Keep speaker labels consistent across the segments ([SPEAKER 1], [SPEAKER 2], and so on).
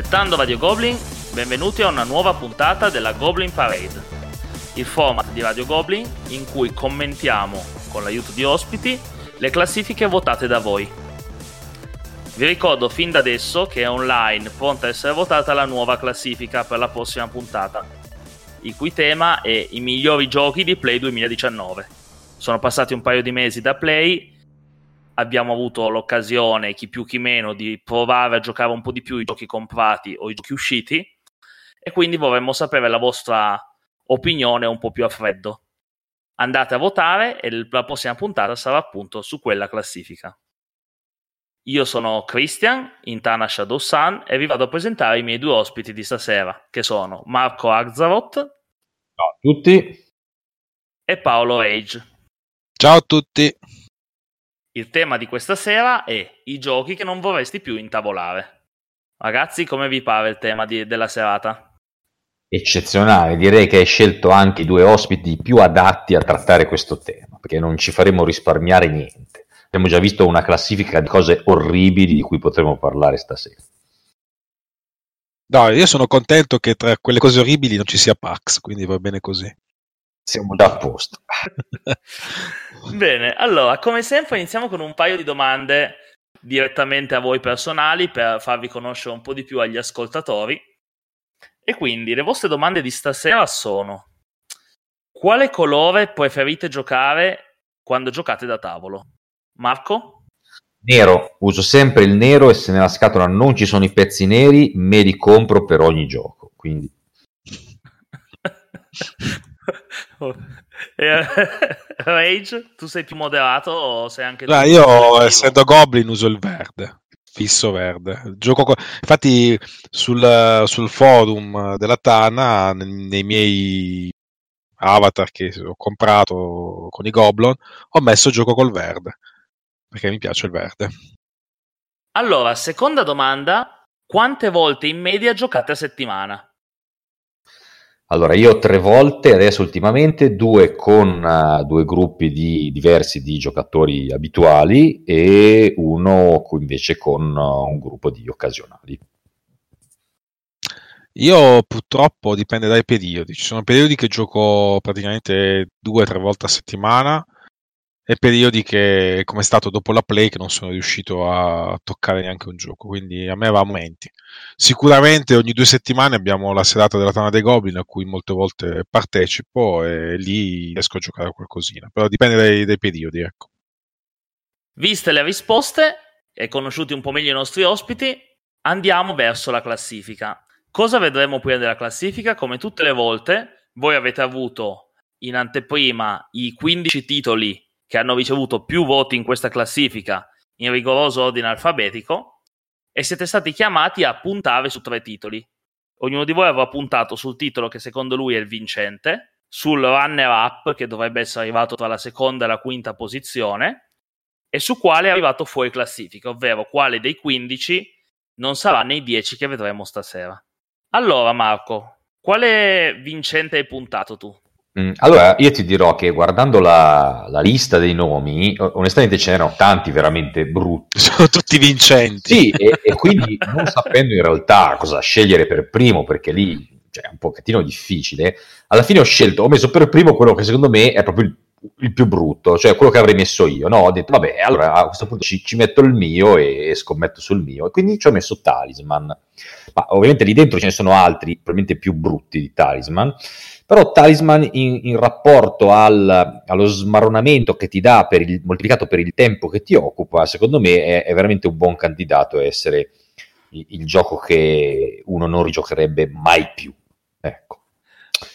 [SPEAKER 1] Aspettando Radio Goblin, benvenuti a una nuova puntata della Goblin Parade, il format di Radio Goblin in cui commentiamo, con l'aiuto di ospiti, le classifiche votate da voi. Vi ricordo fin da adesso che è online, pronta a essere votata la nuova classifica per la prossima puntata, il cui tema è i migliori giochi di Play 2019. Sono passati un paio di mesi da Play abbiamo avuto l'occasione, chi più chi meno, di provare a giocare un po' di più i giochi comprati o i giochi usciti e quindi vorremmo sapere la vostra opinione un po' più a freddo. Andate a votare e la prossima puntata sarà appunto su quella classifica. Io sono Christian, in Tana Shadow Sun, e vi vado a presentare i miei due ospiti di stasera, che sono Marco Arzarot.
[SPEAKER 2] Ciao a tutti.
[SPEAKER 1] E Paolo Rage.
[SPEAKER 3] Ciao a tutti.
[SPEAKER 1] Il tema di questa sera è i giochi che non vorresti più intavolare. Ragazzi, come vi pare il tema di, della serata?
[SPEAKER 2] Eccezionale, direi che hai scelto anche i due ospiti più adatti a trattare questo tema, perché non ci faremo risparmiare niente. Abbiamo già visto una classifica di cose orribili di cui potremo parlare stasera.
[SPEAKER 3] No, io sono contento che tra quelle cose orribili non ci sia Pax, quindi va bene così.
[SPEAKER 2] Siamo già a posto.
[SPEAKER 1] Bene, allora, come sempre iniziamo con un paio di domande direttamente a voi personali per farvi conoscere un po' di più agli ascoltatori. E quindi le vostre domande di stasera sono: quale colore preferite giocare quando giocate da tavolo? Marco?
[SPEAKER 2] Nero, uso sempre il nero e se nella scatola non ci sono i pezzi neri, me li compro per ogni gioco. Quindi
[SPEAKER 1] Rage, tu sei più moderato o sei anche
[SPEAKER 3] tu? io essendo Goblin uso il verde, fisso verde. Gioco co- infatti sul, sul, forum della Tana, nei miei avatar che ho comprato con i Goblin, ho messo gioco col verde, perché mi piace il verde.
[SPEAKER 1] Allora, seconda domanda, quante volte in media giocate a settimana?
[SPEAKER 2] Allora, io tre volte, adesso ultimamente, due con uh, due gruppi di, diversi di giocatori abituali e uno invece con uh, un gruppo di occasionali.
[SPEAKER 3] Io purtroppo dipende dai periodi, ci sono periodi che gioco praticamente due o tre volte a settimana e periodi che, come è stato dopo la play, che non sono riuscito a toccare neanche un gioco. Quindi a me va a momenti. Sicuramente ogni due settimane abbiamo la serata della Tana dei Goblin a cui molte volte partecipo e lì riesco a giocare qualcosina. Però dipende dai, dai periodi, ecco.
[SPEAKER 1] Viste le risposte e conosciuti un po' meglio i nostri ospiti, andiamo verso la classifica. Cosa vedremo prima della classifica? Come tutte le volte, voi avete avuto in anteprima i 15 titoli che hanno ricevuto più voti in questa classifica in rigoroso ordine alfabetico e siete stati chiamati a puntare su tre titoli. Ognuno di voi avrà puntato sul titolo che secondo lui è il vincente, sul runner-up che dovrebbe essere arrivato tra la seconda e la quinta posizione e su quale è arrivato fuori classifica, ovvero quale dei 15 non sarà nei 10 che vedremo stasera. Allora Marco, quale vincente hai puntato tu?
[SPEAKER 2] Mm, allora, io ti dirò che guardando la, la, lista dei nomi, onestamente ce n'erano tanti veramente brutti.
[SPEAKER 3] Sono tutti vincenti.
[SPEAKER 2] Sì, e, e quindi non sapendo in realtà cosa scegliere per primo, perché lì cioè, è un pochettino difficile, alla fine ho scelto, ho messo per primo quello che secondo me è proprio il, il più brutto, cioè quello che avrei messo io. No, ho detto, vabbè, allora a questo punto ci, ci metto il mio e, e, scommetto sul mio. E quindi ci ho messo Talisman. Ma ovviamente lì dentro ce ne sono altri, probabilmente più brutti di Talisman però Talisman in, in rapporto al, allo smaronamento che ti dà per il, moltiplicato per il tempo che ti occupa, secondo me è, è veramente un buon candidato a essere il, il, gioco che uno non rigiocherebbe mai più. Ecco.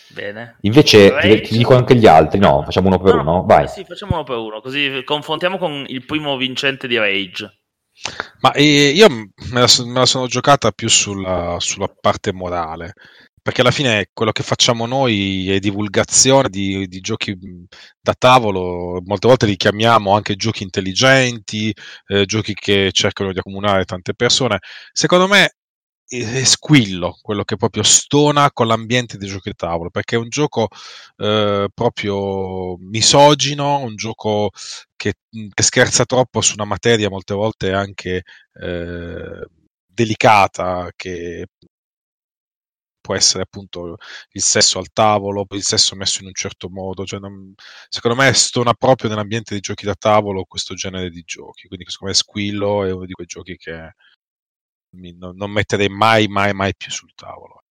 [SPEAKER 1] Bene.
[SPEAKER 2] Invece ti, ti, dico anche gli altri, no? Facciamo uno per no, uno? Vai.
[SPEAKER 1] Sì, facciamo uno per uno, così confrontiamo con il primo vincente di Rage.
[SPEAKER 3] Ma eh, io me la, me la, sono giocata più sulla, sulla parte morale perché alla fine quello che facciamo noi è divulgazione di, di, giochi da tavolo, molte volte li chiamiamo anche giochi intelligenti, eh, giochi che cercano di accomunare tante persone. Secondo me è squillo quello che proprio stona con l'ambiente dei giochi da tavolo, perché è un gioco eh, proprio misogino, un gioco che, che, scherza troppo su una materia molte volte anche... Eh, delicata che può essere appunto il sesso al tavolo, il sesso messo in un certo modo. Cioè non, secondo me stona proprio nell'ambiente dei giochi da tavolo questo genere di giochi. Quindi secondo me Squillo è uno di quei giochi che mi, non, non, metterei mai, mai, mai più sul tavolo.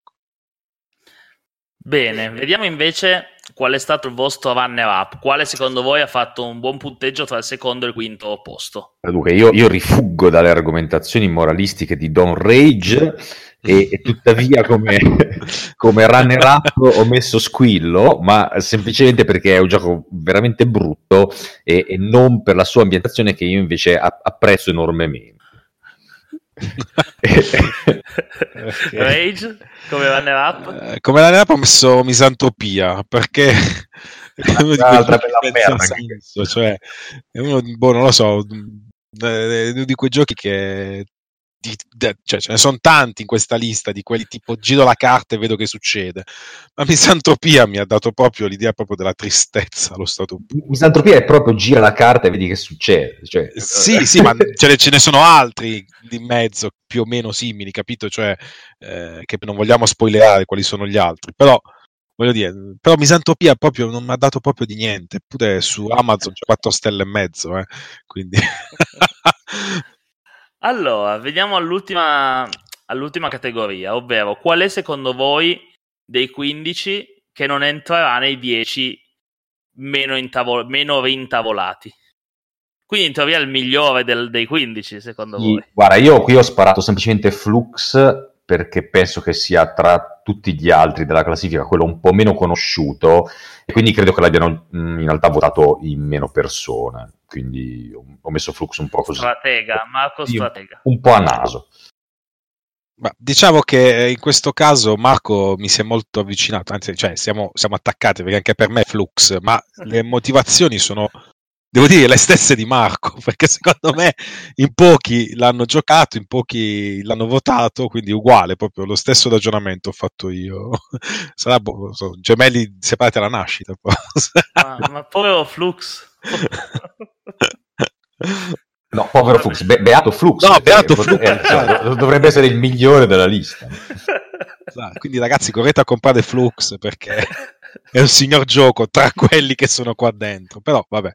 [SPEAKER 1] Bene, vediamo invece qual è stato il vostro runner up. Quale secondo voi ha fatto un buon punteggio tra il secondo e il quinto posto?
[SPEAKER 2] Dunque, io, io rifuggo dalle argomentazioni moralistiche di Don Rage e, e tuttavia come, come runner up ho messo Squillo, ma semplicemente perché è un gioco veramente brutto e, e non per la sua ambientazione che io invece apprezzo enormemente.
[SPEAKER 1] Rage come runner up?
[SPEAKER 3] Eh, come runner up ho messo Misantopia perché è uno di quei giochi senso, cioè è uno, boh, non lo so, è uno di quei giochi che di, de, cioè, ce ne sono tanti in questa lista di quelli tipo giro la carta e vedo che succede. Ma Misantropia mi ha dato proprio l'idea proprio della tristezza allo stato
[SPEAKER 2] puro. Misantropia è proprio gira la carta e vedi che succede. Cioè...
[SPEAKER 3] Sì, sì, ma ce ne, ce ne, sono altri di mezzo più o meno simili, capito? Cioè, eh, che non vogliamo spoilerare quali sono gli altri, però voglio dire, però Misantropia proprio non mi ha dato proprio di niente, eppure su Amazon c'è 4 stelle e mezzo, eh, quindi...
[SPEAKER 1] Allora, vediamo all'ultima, all'ultima categoria, ovvero qual è secondo voi dei 15 che non entrerà nei 10 meno, intavol- meno rintavolati? Quindi in teoria il migliore del, dei 15, secondo voi?
[SPEAKER 2] Guarda, io qui ho sparato semplicemente Flux perché penso che sia tra tutti gli altri della classifica quello un po' meno conosciuto e quindi credo che l'abbiano in realtà votato in meno persone quindi ho messo Flux un po' così.
[SPEAKER 1] Stratega, Marco Stratega.
[SPEAKER 2] Un po' a naso.
[SPEAKER 3] Ma diciamo che in questo caso Marco mi si è molto avvicinato, anzi, cioè, siamo, siamo attaccati perché anche per me è Flux, ma le motivazioni sono, devo dire, le stesse di Marco, perché secondo me in pochi l'hanno giocato, in pochi l'hanno votato, quindi uguale, proprio lo stesso ragionamento ho fatto io. Sarà boh, so, gemelli separati alla nascita.
[SPEAKER 1] ma, ma povero Flux.
[SPEAKER 2] No, povero Flux, Be- Beato Flux.
[SPEAKER 3] No, Beato Flux.
[SPEAKER 2] Eh, cioè, dovrebbe essere il migliore della lista.
[SPEAKER 3] Quindi ragazzi, correte a comprare Flux perché è un signor gioco tra quelli che sono qua dentro. Però vabbè.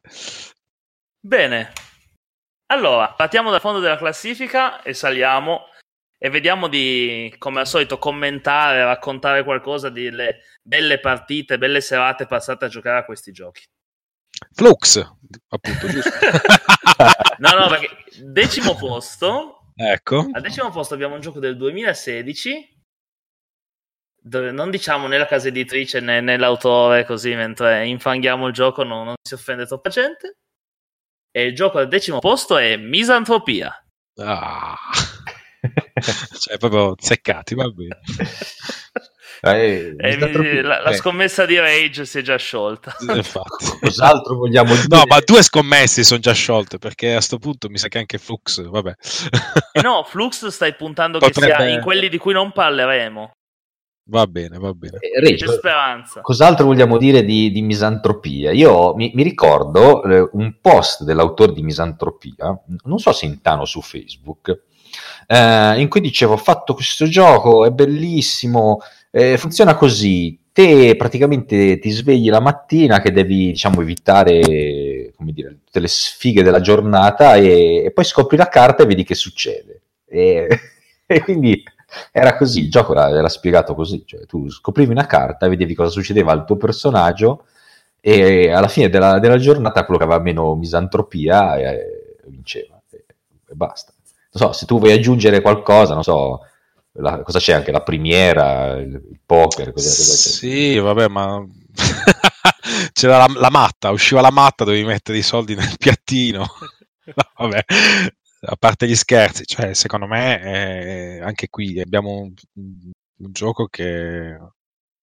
[SPEAKER 1] Bene. Allora, partiamo dal fondo della classifica e saliamo e vediamo di, come al solito, commentare, raccontare qualcosa delle belle partite, belle serate passate a giocare a questi giochi.
[SPEAKER 3] Flux, appunto, giusto?
[SPEAKER 1] no, no, perché decimo posto.
[SPEAKER 3] Ecco.
[SPEAKER 1] Al decimo posto abbiamo un gioco del 2016 dove non diciamo né la casa editrice né, né l'autore così mentre infanghiamo il gioco non, non, si offende troppa gente e il gioco al decimo posto è Misantropia
[SPEAKER 3] ah. cioè proprio seccati va bene
[SPEAKER 1] Eh, mi, la, la, scommessa di Rage si è già sciolta.
[SPEAKER 2] Cos'altro vogliamo dire?
[SPEAKER 3] No, ma due scommesse sono già sciolte perché a questo punto mi sa che anche Flux, vabbè.
[SPEAKER 1] Eh no, Flux stai puntando Potrebbe... che sia in quelli di cui non parleremo.
[SPEAKER 3] Va bene, va bene.
[SPEAKER 2] Eh, speranza. Cos'altro vogliamo dire di, di misantropia? Io mi, mi ricordo eh, un post dell'autore di Misantropia, non so se intano su Facebook, eh, in cui dicevo ho fatto questo gioco, è bellissimo, eh, funziona così, te praticamente ti svegli la mattina che devi diciamo evitare come dire, tutte le sfighe della giornata e, e poi scopri la carta e vedi che succede. E, e quindi era così, il gioco era, spiegato così, cioè tu scoprivi una carta, vedevi cosa succedeva al tuo personaggio e alla fine della, della giornata quello che aveva meno misantropia eh, vinceva e, e basta. Non so, se tu vuoi aggiungere qualcosa, non so, la, cosa c'è anche la primiera, il, il poker. Cosa, cosa
[SPEAKER 3] sì, vabbè, ma c'era la, la, matta, usciva la matta, dovevi mettere i soldi nel piattino. vabbè, a parte gli scherzi, cioè, secondo me eh, anche qui abbiamo un, un, gioco che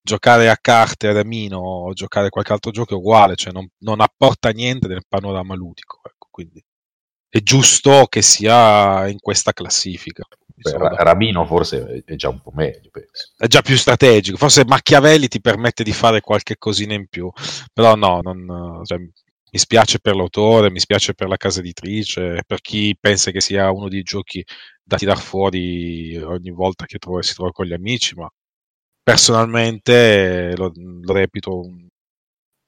[SPEAKER 3] giocare a carte ad Amino o giocare a qualche altro gioco è uguale, cioè non, non apporta niente nel panorama ludico. Ecco, quindi è giusto che sia in questa classifica.
[SPEAKER 2] Beh, Ramino forse è già un po' meglio. Penso.
[SPEAKER 3] È già più strategico. Forse Machiavelli ti permette di fare qualche cosina in più, però no, non, cioè, mi spiace per l'autore, mi spiace per la casa editrice, per chi pensa che sia uno dei giochi da tirar fuori ogni volta che trova, si trova con gli amici, ma personalmente lo, lo reputo un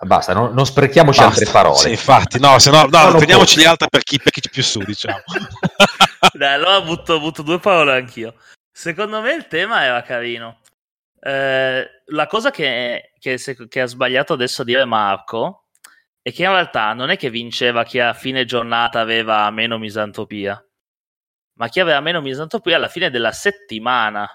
[SPEAKER 2] Basta, non, non sprechiamoci Basta. altre parole.
[SPEAKER 3] Sì, infatti, no, se no, no teniamoci altre per chi, per chi più su, diciamo.
[SPEAKER 1] Dai, allora butto, butto, due parole anch'io. Secondo me il tema era carino. Eh, la cosa che, che, che, ha sbagliato adesso a dire Marco è che in realtà non è che vinceva chi a fine giornata aveva meno misantropia, ma chi aveva meno misantropia alla fine della settimana.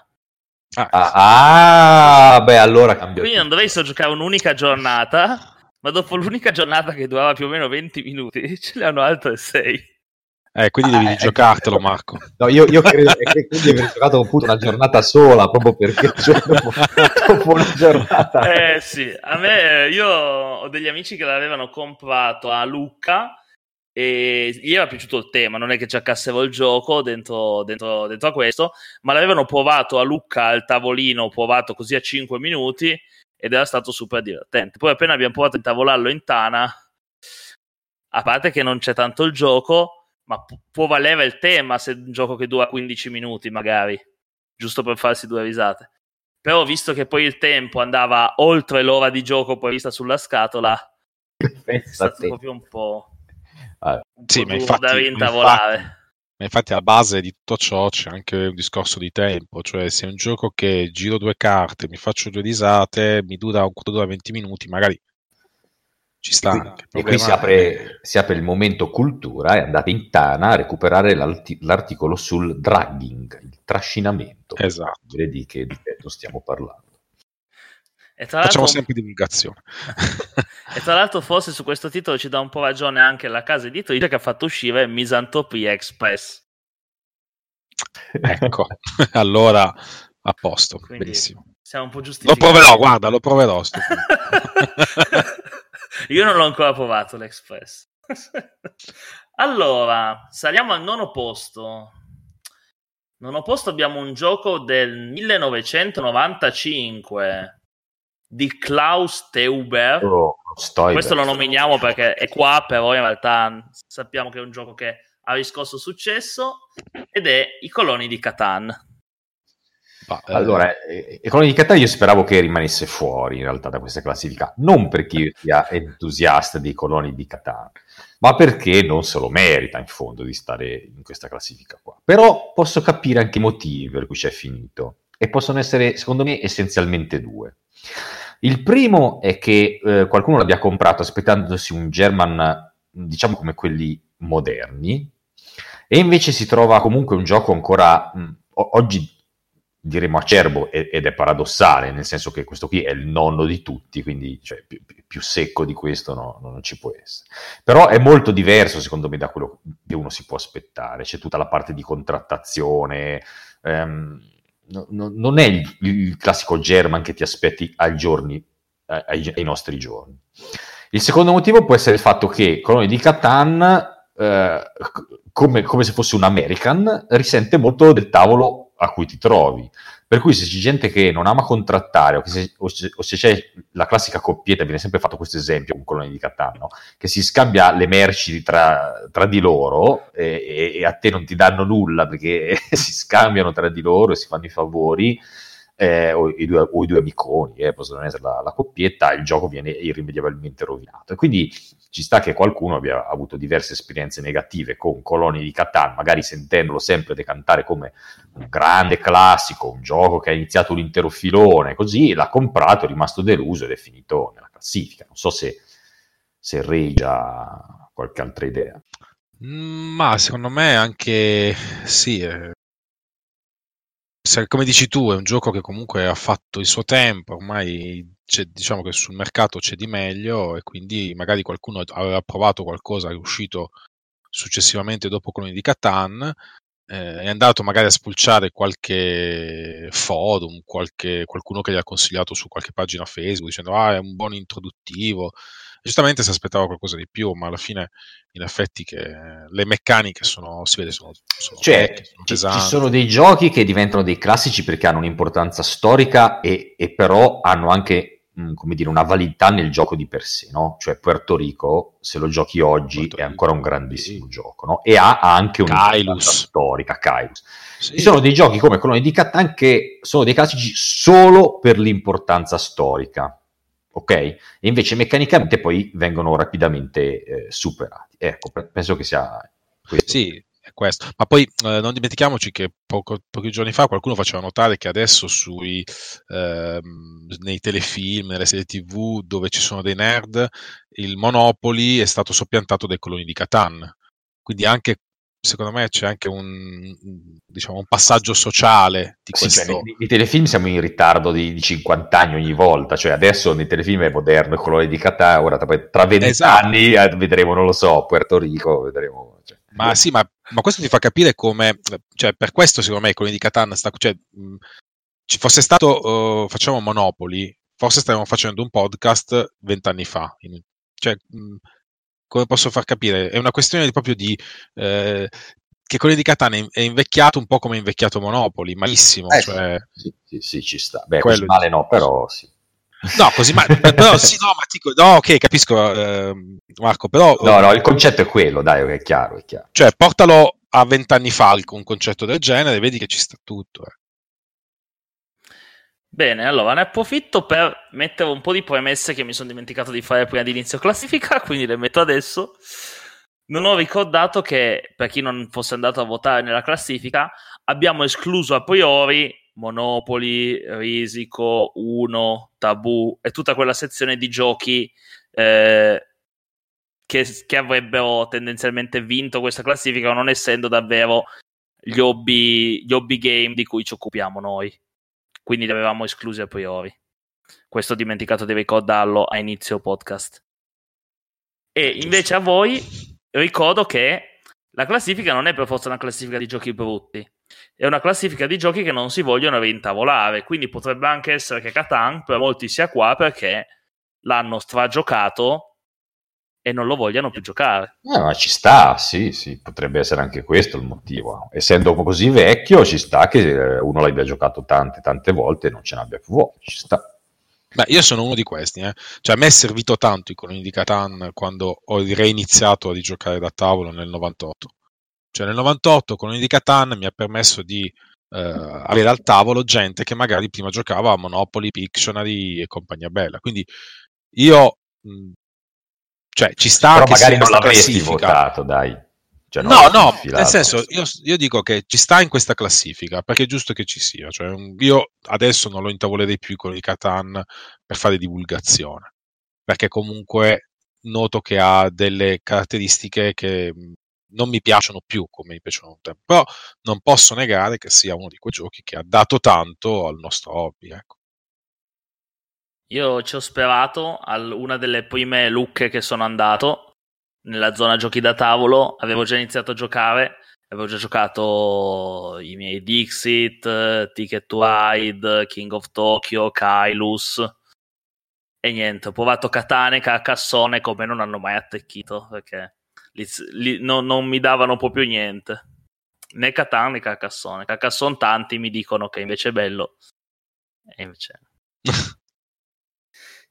[SPEAKER 2] Ah, ah, ah beh, allora cambia.
[SPEAKER 1] Quindi non dovevi giocare un'unica giornata ma dopo l'unica giornata che durava più o meno 20 minuti, ce ne hanno altre 6.
[SPEAKER 3] Eh, quindi devi ah, giocartelo, Marco.
[SPEAKER 2] No, io, io credo che quindi aver giocato appunto una giornata sola, proprio perché cioè, dopo, dopo, una giornata.
[SPEAKER 1] Eh sì, a me, io ho degli amici che l'avevano comprato a Lucca e gli era piaciuto il tema, non è che cercassero il gioco dentro, dentro, dentro a questo, ma l'avevano provato a Lucca al tavolino, provato così a 5 minuti ed era stato super divertente. Poi appena abbiamo provato a intavolarlo in Tana, a parte che non c'è tanto il gioco, ma pu- può valere il tema se è un gioco che dura 15 minuti magari, giusto per farsi due risate. Però visto che poi il tempo andava oltre l'ora di gioco prevista sulla scatola, è stato proprio un po',
[SPEAKER 3] ah, un sì, po ma infatti, da rintavolare. Infatti ma infatti alla base di tutto ciò c'è anche un discorso di tempo, cioè se è un gioco che giro due carte, mi faccio due risate, mi dura un quarto d'ora, 20 minuti, magari ci sta.
[SPEAKER 2] E qui, e qui si, apre, si, apre, il momento cultura e andate in Tana a recuperare l'articolo sul dragging, il trascinamento.
[SPEAKER 3] Esatto.
[SPEAKER 2] Vedi che di che stiamo parlando.
[SPEAKER 3] Facciamo sempre divulgazione.
[SPEAKER 1] e tra l'altro forse su questo titolo ci dà un po' ragione anche la casa editrice che ha fatto uscire Misantropia Express.
[SPEAKER 3] Ecco, allora a posto, Quindi benissimo.
[SPEAKER 1] Siamo un po' giustificati.
[SPEAKER 3] Lo proverò, guarda, lo proverò.
[SPEAKER 1] Io non l'ho ancora provato l'Express. allora, saliamo al nono posto. Nono posto abbiamo un gioco del 1995 di Klaus Teuber. Oh, Questo lo nominiamo perché è qua, però in realtà sappiamo che è un gioco che ha riscosso successo ed è I coloni di Catan.
[SPEAKER 2] Ah, allora, eh, i coloni di Catan io speravo che rimanesse fuori in realtà da questa classifica, non perché io sia entusiasta dei coloni di Catan, ma perché non se lo merita in fondo di stare in questa classifica qua. Però posso capire anche i motivi per cui c'è finito e possono essere, secondo me, essenzialmente due. Il primo è che eh, qualcuno l'abbia comprato aspettandosi un German, diciamo come quelli moderni, e invece si trova comunque un gioco ancora mh, oggi diremo acerbo ed è paradossale, nel senso che questo qui è il nonno di tutti, quindi cioè, più, più, secco di questo no, non ci può essere. Però è molto diverso secondo me da quello che uno si può aspettare, c'è tutta la parte di contrattazione, ehm, no, no, non è il, il, classico German che ti aspetti ai, giorni, ai, ai, nostri giorni. Il secondo motivo può essere il fatto che Coloni di Catan, eh, come, come, se fosse un American, risente molto del tavolo a cui ti trovi. Per cui se c'è gente che non ama contrattare o, se, o, se, o se, c'è la classica coppietta, viene sempre fatto questo esempio con Coloni di Catano, che si scambia le merci tra, tra di loro e, e, a te non ti danno nulla perché si scambiano tra di loro e si fanno i favori, eh, o, i due, o, i due, amiconi, eh, possono essere la, la, coppietta, il gioco viene irrimediabilmente rovinato. E quindi ci sta che qualcuno abbia avuto diverse esperienze negative con Coloni di Catan, magari sentendolo sempre decantare come un grande classico, un gioco che ha iniziato un intero filone, così l'ha comprato, è rimasto deluso ed è finito nella classifica. Non so se, se Ray già qualche altra idea.
[SPEAKER 3] Mm, ma secondo me anche sì, eh, come dici tu, è un gioco che comunque ha fatto il suo tempo, ormai diciamo che sul mercato c'è di meglio e quindi magari qualcuno aveva provato qualcosa, è uscito successivamente dopo Coloni di Catan, eh, è andato magari a spulciare qualche forum, qualche, qualcuno che gli ha consigliato su qualche pagina Facebook dicendo ah è un buon introduttivo, giustamente si aspettava qualcosa di più, ma alla fine in effetti che le meccaniche sono, si vede, sono, sono
[SPEAKER 2] cioè, vecchie, sono ci, ci, sono dei giochi che diventano dei classici perché hanno un'importanza storica e, e però hanno anche mh, come dire, una validità nel gioco di per sé, no? Cioè Puerto Rico, se lo giochi oggi, Puerto è ancora un grandissimo sì. gioco, no? E ha anche una storica, Kailus. Sì. Ci sono dei giochi come Colonie di Catan che sono dei classici solo per l'importanza storica, ok? E invece meccanicamente poi vengono rapidamente eh, superati. Ecco, penso che sia questo.
[SPEAKER 3] Sì, questo. Ma poi eh, non dimentichiamoci che poco, pochi giorni fa qualcuno faceva notare che adesso sui, eh, nei telefilm, nelle serie tv dove ci sono dei nerd, il Monopoly è stato soppiantato dai coloni di Catan. Quindi anche secondo me c'è anche un, diciamo, un passaggio sociale di questo. Sì,
[SPEAKER 2] cioè, nei, nei, telefilm siamo in ritardo di, di, 50 anni ogni volta, cioè adesso nei telefilm è moderno il colore di Qatar, ora tra 20 esatto. anni eh, vedremo, non lo so, Puerto Rico, vedremo.
[SPEAKER 3] Cioè. Ma sì, ma, ma, questo ti fa capire come, cioè per questo secondo me il colore di Catan sta, cioè, mh, ci fosse stato, uh, facciamo Monopoli, forse stavamo facendo un podcast vent'anni fa, in, cioè, mh, come posso far capire? È una questione di, proprio di eh, che quello di Catania è invecchiato un po' come è invecchiato Monopoli, malissimo. Eh, cioè...
[SPEAKER 2] sì, sì, sì, ci sta. Beh, così male no, però sì.
[SPEAKER 3] No, così male, però sì, no, ma dico, no, ok, capisco, eh, Marco, però...
[SPEAKER 2] No, no, il concetto è quello, dai, è chiaro, è chiaro.
[SPEAKER 3] Cioè, portalo a vent'anni fa un concetto del genere, vedi che ci sta tutto. Eh.
[SPEAKER 1] Bene, allora ne approfitto per mettere un po' di premesse che mi sono dimenticato di fare prima di inizio classifica, quindi le metto adesso. Non ho ricordato che, per chi non fosse andato a votare nella classifica, abbiamo escluso a priori Monopoli, Risico, Uno, Tabù e tutta quella sezione di giochi eh, che, che, avrebbero tendenzialmente vinto questa classifica, non essendo davvero gli hobby, gli hobby game di cui ci occupiamo noi quindi li avevamo esclusi a priori. Questo ho dimenticato di ricordarlo a inizio podcast. E invece a voi ricordo che la classifica non è per forza una classifica di giochi brutti, è una classifica di giochi che non si vogliono rintavolare, quindi potrebbe anche essere che Catan per molti sia qua perché l'hanno stragiocato e non lo vogliano più giocare.
[SPEAKER 2] Eh, ma ci sta, sì, sì, potrebbe essere anche questo il motivo. Essendo così vecchio, ci sta che eh, uno l'abbia giocato tante, tante volte e non ce n'abbia più voglia, ci sta.
[SPEAKER 3] Beh, io sono uno di questi, eh. cioè a me è servito tanto i coloni di Catan quando ho reiniziato a giocare da tavolo nel 98. Cioè nel 98 coloni di Catan mi ha permesso di eh, avere al tavolo gente che magari prima giocava a Monopoly, Pictionary e compagnia bella. Quindi io mh, cioè, ci sta
[SPEAKER 2] Però magari non l'avresti votato, dai.
[SPEAKER 3] Cioè, no, no, nel senso, io, io, dico che ci sta in questa classifica, perché è giusto che ci sia. Cioè, io adesso non lo intavolerei più con il Catan per fare divulgazione, perché comunque noto che ha delle caratteristiche che non mi piacciono più come mi piacciono un tempo. Però non posso negare che sia uno di quei giochi che ha dato tanto al nostro hobby. Ecco.
[SPEAKER 1] Io ci ho sperato a una delle prime lucche che sono andato nella zona giochi da tavolo. Avevo già iniziato a giocare, avevo già giocato i miei Dixit, Ticket to Ride, King of Tokyo, Kailus. E niente, ho provato Katane, Carcassone come non hanno mai attecchito perché li, li, no, non mi davano proprio niente. Né Katane né Carcassone. Carcassone tanti mi dicono che invece è bello. E invece.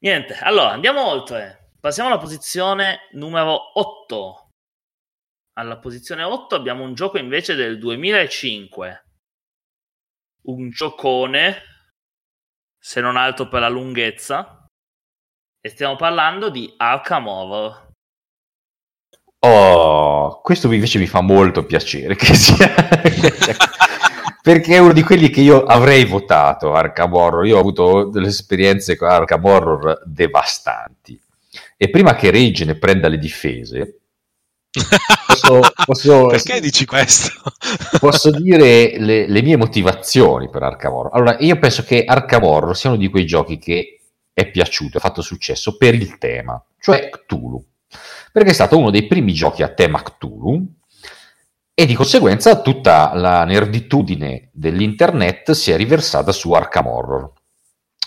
[SPEAKER 1] Niente, allora andiamo oltre. Passiamo alla posizione numero 8. Alla posizione 8 abbiamo un gioco invece del 2005. Un giocone, se non altro per la lunghezza. E stiamo parlando di Arkham Horror.
[SPEAKER 2] Oh, questo invece mi fa molto piacere che sia perché è uno di quelli che io avrei votato Arkham Horror. Io ho avuto delle esperienze con Arkham Horror devastanti. E prima che Rage ne prenda le difese,
[SPEAKER 3] posso, posso, perché dici questo?
[SPEAKER 2] posso dire le, le, mie motivazioni per Arkham Horror. Allora, io penso che Arkham Horror sia uno di quei giochi che è piaciuto, ha fatto successo per il tema, cioè Cthulhu. Perché è stato uno dei primi giochi a tema Cthulhu e di conseguenza tutta la nerditudine dell'internet si è riversata su Arkham Horror.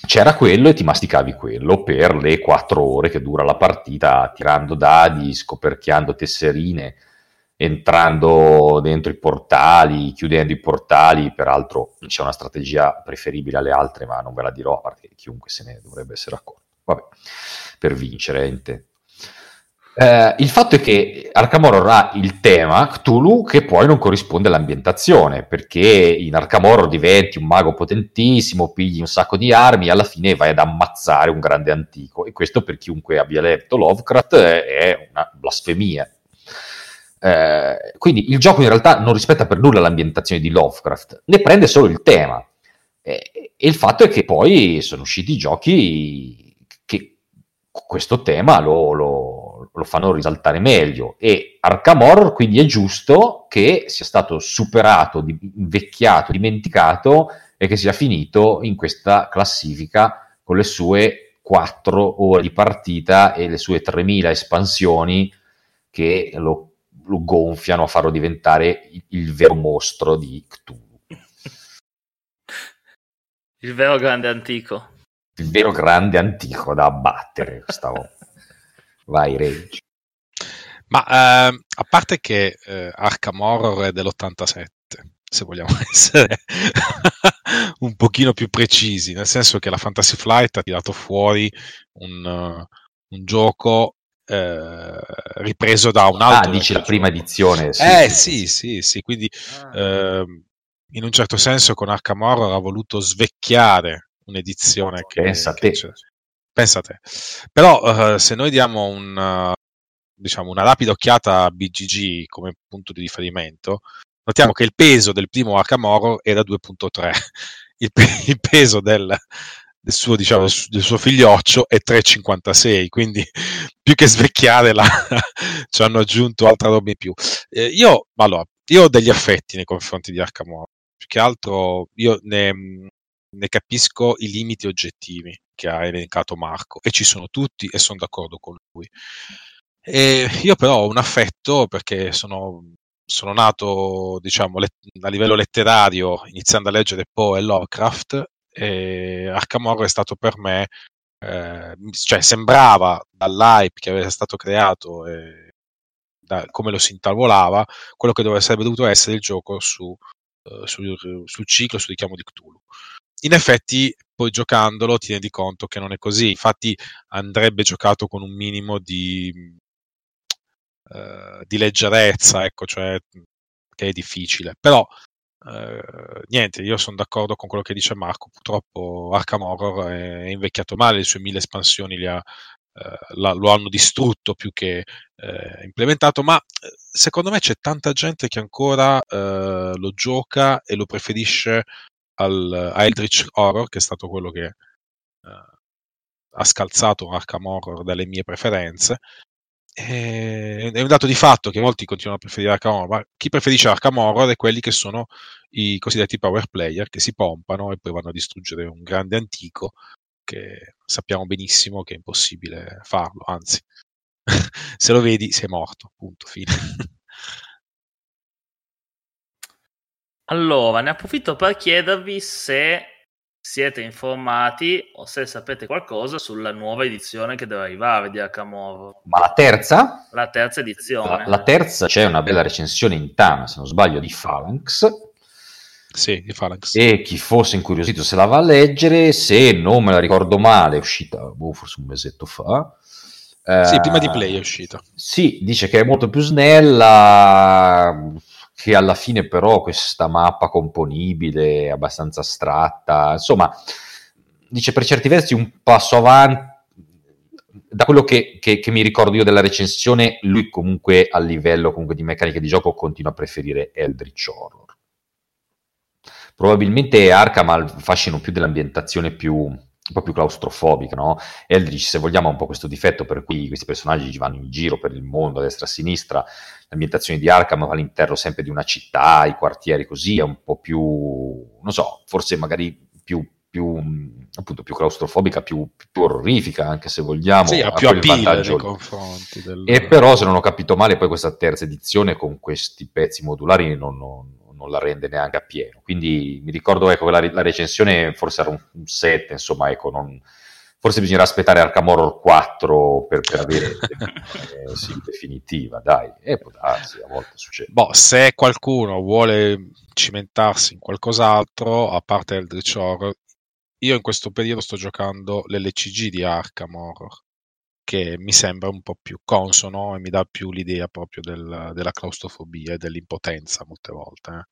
[SPEAKER 2] C'era quello e ti masticavi quello per le quattro ore che dura la partita, tirando dadi, scoperchiando tesserine, entrando dentro i portali, chiudendo i portali. Peraltro c'è una strategia preferibile alle altre, ma non ve la dirò, che chiunque se ne dovrebbe essere accorto. vabbè, per vincere, intendo. Eh, il fatto è che Arkham Horror ha il tema Cthulhu che poi non corrisponde all'ambientazione, perché in Arkham Horror diventi un mago potentissimo, pigli un sacco di armi e alla fine vai ad ammazzare un grande antico. E questo per chiunque abbia letto Lovecraft è una blasfemia. Eh, quindi il gioco in realtà non rispetta per nulla l'ambientazione di Lovecraft, ne prende solo il tema. Eh, e il fatto è che poi sono usciti giochi che questo tema lo, lo lo fanno risaltare meglio e Arkham Horror quindi è giusto che sia stato superato, invecchiato, dimenticato e che sia finito in questa classifica con le sue 4 ore di partita e le sue 3000 espansioni che lo, lo gonfiano a farlo diventare il, il vero mostro di Cthulhu.
[SPEAKER 1] Il vero grande antico.
[SPEAKER 2] Il vero grande antico da abbattere stavo Vai, Rage.
[SPEAKER 3] Ma eh, a parte che eh, Arkham Horror è dell'87, se vogliamo essere un pochino più precisi, nel senso che la Fantasy Flight ha tirato fuori un, uh, un gioco eh, ripreso da un altro.
[SPEAKER 2] Ah, dici la prima edizione.
[SPEAKER 3] Sì, eh sì, sì, sì, sì quindi ah. eh, in un certo senso con Arkham Horror ha voluto svecchiare un'edizione che,
[SPEAKER 2] Pensa che,
[SPEAKER 3] te. Pensa a te. Però uh, se noi diamo un, uh, diciamo una rapida occhiata a BGG come punto di riferimento, notiamo che il peso del primo Arkham Horror era 2.3, il, il peso del, del, suo, diciamo, del suo figlioccio è 3,56, quindi più che svecchiare la, ci hanno aggiunto altra roba in più. Eh, io, allora, io ho degli affetti nei confronti di Arkham Horror, più che altro io ne, ne capisco i limiti oggettivi che ha elencato Marco e ci sono tutti e sono d'accordo con lui. E io però ho un affetto perché sono, sono nato, diciamo, let- a livello letterario iniziando a leggere Poe e Lovecraft e Arkham Horror è stato per me, eh, cioè sembrava dall'hype che aveva stato creato e da come lo si intavolava, quello che dovrebbe, dovuto essere il gioco su, uh, sul, sul ciclo, sul richiamo di Cthulhu in effetti poi giocandolo ti rendi conto che non è così, infatti andrebbe giocato con un minimo di, uh, di leggerezza, ecco, cioè che è difficile, però uh, niente, io sono d'accordo con quello che dice Marco, purtroppo Arkham Horror è invecchiato male, le sue mille espansioni ha, uh, la, lo hanno distrutto più che implementato, ma secondo me c'è tanta gente che ancora lo gioca e lo preferisce al, a Eldritch Horror, che è stato quello che uh, ha scalzato Arkham Horror dalle mie preferenze. E, è un dato di fatto che molti continuano a preferire Arkham Horror, ma chi preferisce Arkham Horror è quelli che sono i cosiddetti power player che si pompano e poi vanno a distruggere un grande antico che sappiamo benissimo che è impossibile farlo, anzi, se lo vedi sei morto, punto, fine.
[SPEAKER 1] Allora, ne approfitto per chiedervi se siete informati o se sapete qualcosa sulla nuova edizione che deve arrivare di Akamoro.
[SPEAKER 2] Ma la terza?
[SPEAKER 1] La terza edizione.
[SPEAKER 2] La, la terza c'è una bella recensione in Tama, se non sbaglio, di Phalanx.
[SPEAKER 3] Sì, di Phalanx.
[SPEAKER 2] E chi fosse incuriosito se la va a leggere, se non me la ricordo male, è uscita boh, forse un mesetto fa.
[SPEAKER 3] Sì, prima di Play è uscita.
[SPEAKER 2] Sì, dice che è molto più snella, che alla fine però questa mappa componibile, abbastanza astratta, insomma, dice per certi versi un passo avanti. Da quello che, che, che mi ricordo io della recensione, lui comunque a livello comunque di meccanica di gioco continua a preferire Eldritch Horror. Probabilmente Arkham ha il fascino più dell'ambientazione più, un po' più claustrofobica, no? Eldritch, se vogliamo, ha un po' questo difetto per cui questi personaggi vanno in giro per il mondo a destra e a sinistra. L'ambientazione di Arkham all'interno sempre di una città, i quartieri così, è un po' più, non so, forse magari più, più appunto più claustrofobica, più, più, orrorifica, anche se vogliamo.
[SPEAKER 3] Sì, ha più appeal nei confronti.
[SPEAKER 2] Del... E però, se non ho capito male, poi questa terza edizione con questi pezzi modulari non, non non la rende neanche a pieno. Quindi mi ricordo ecco, che la, la recensione forse era un, un 7, insomma, ecco, non, forse bisognerà aspettare Arkham Horror 4 per, per avere eh, sì, definitiva, dai, e può darsi, a volte succede.
[SPEAKER 3] Boh, se qualcuno vuole cimentarsi in qualcos'altro, a parte Eldritch Horror, io in questo periodo sto giocando l'LCG di Arkham Horror, che mi sembra un po' più consono e mi dà più l'idea proprio del, della claustrofobia e dell'impotenza molte volte. Eh.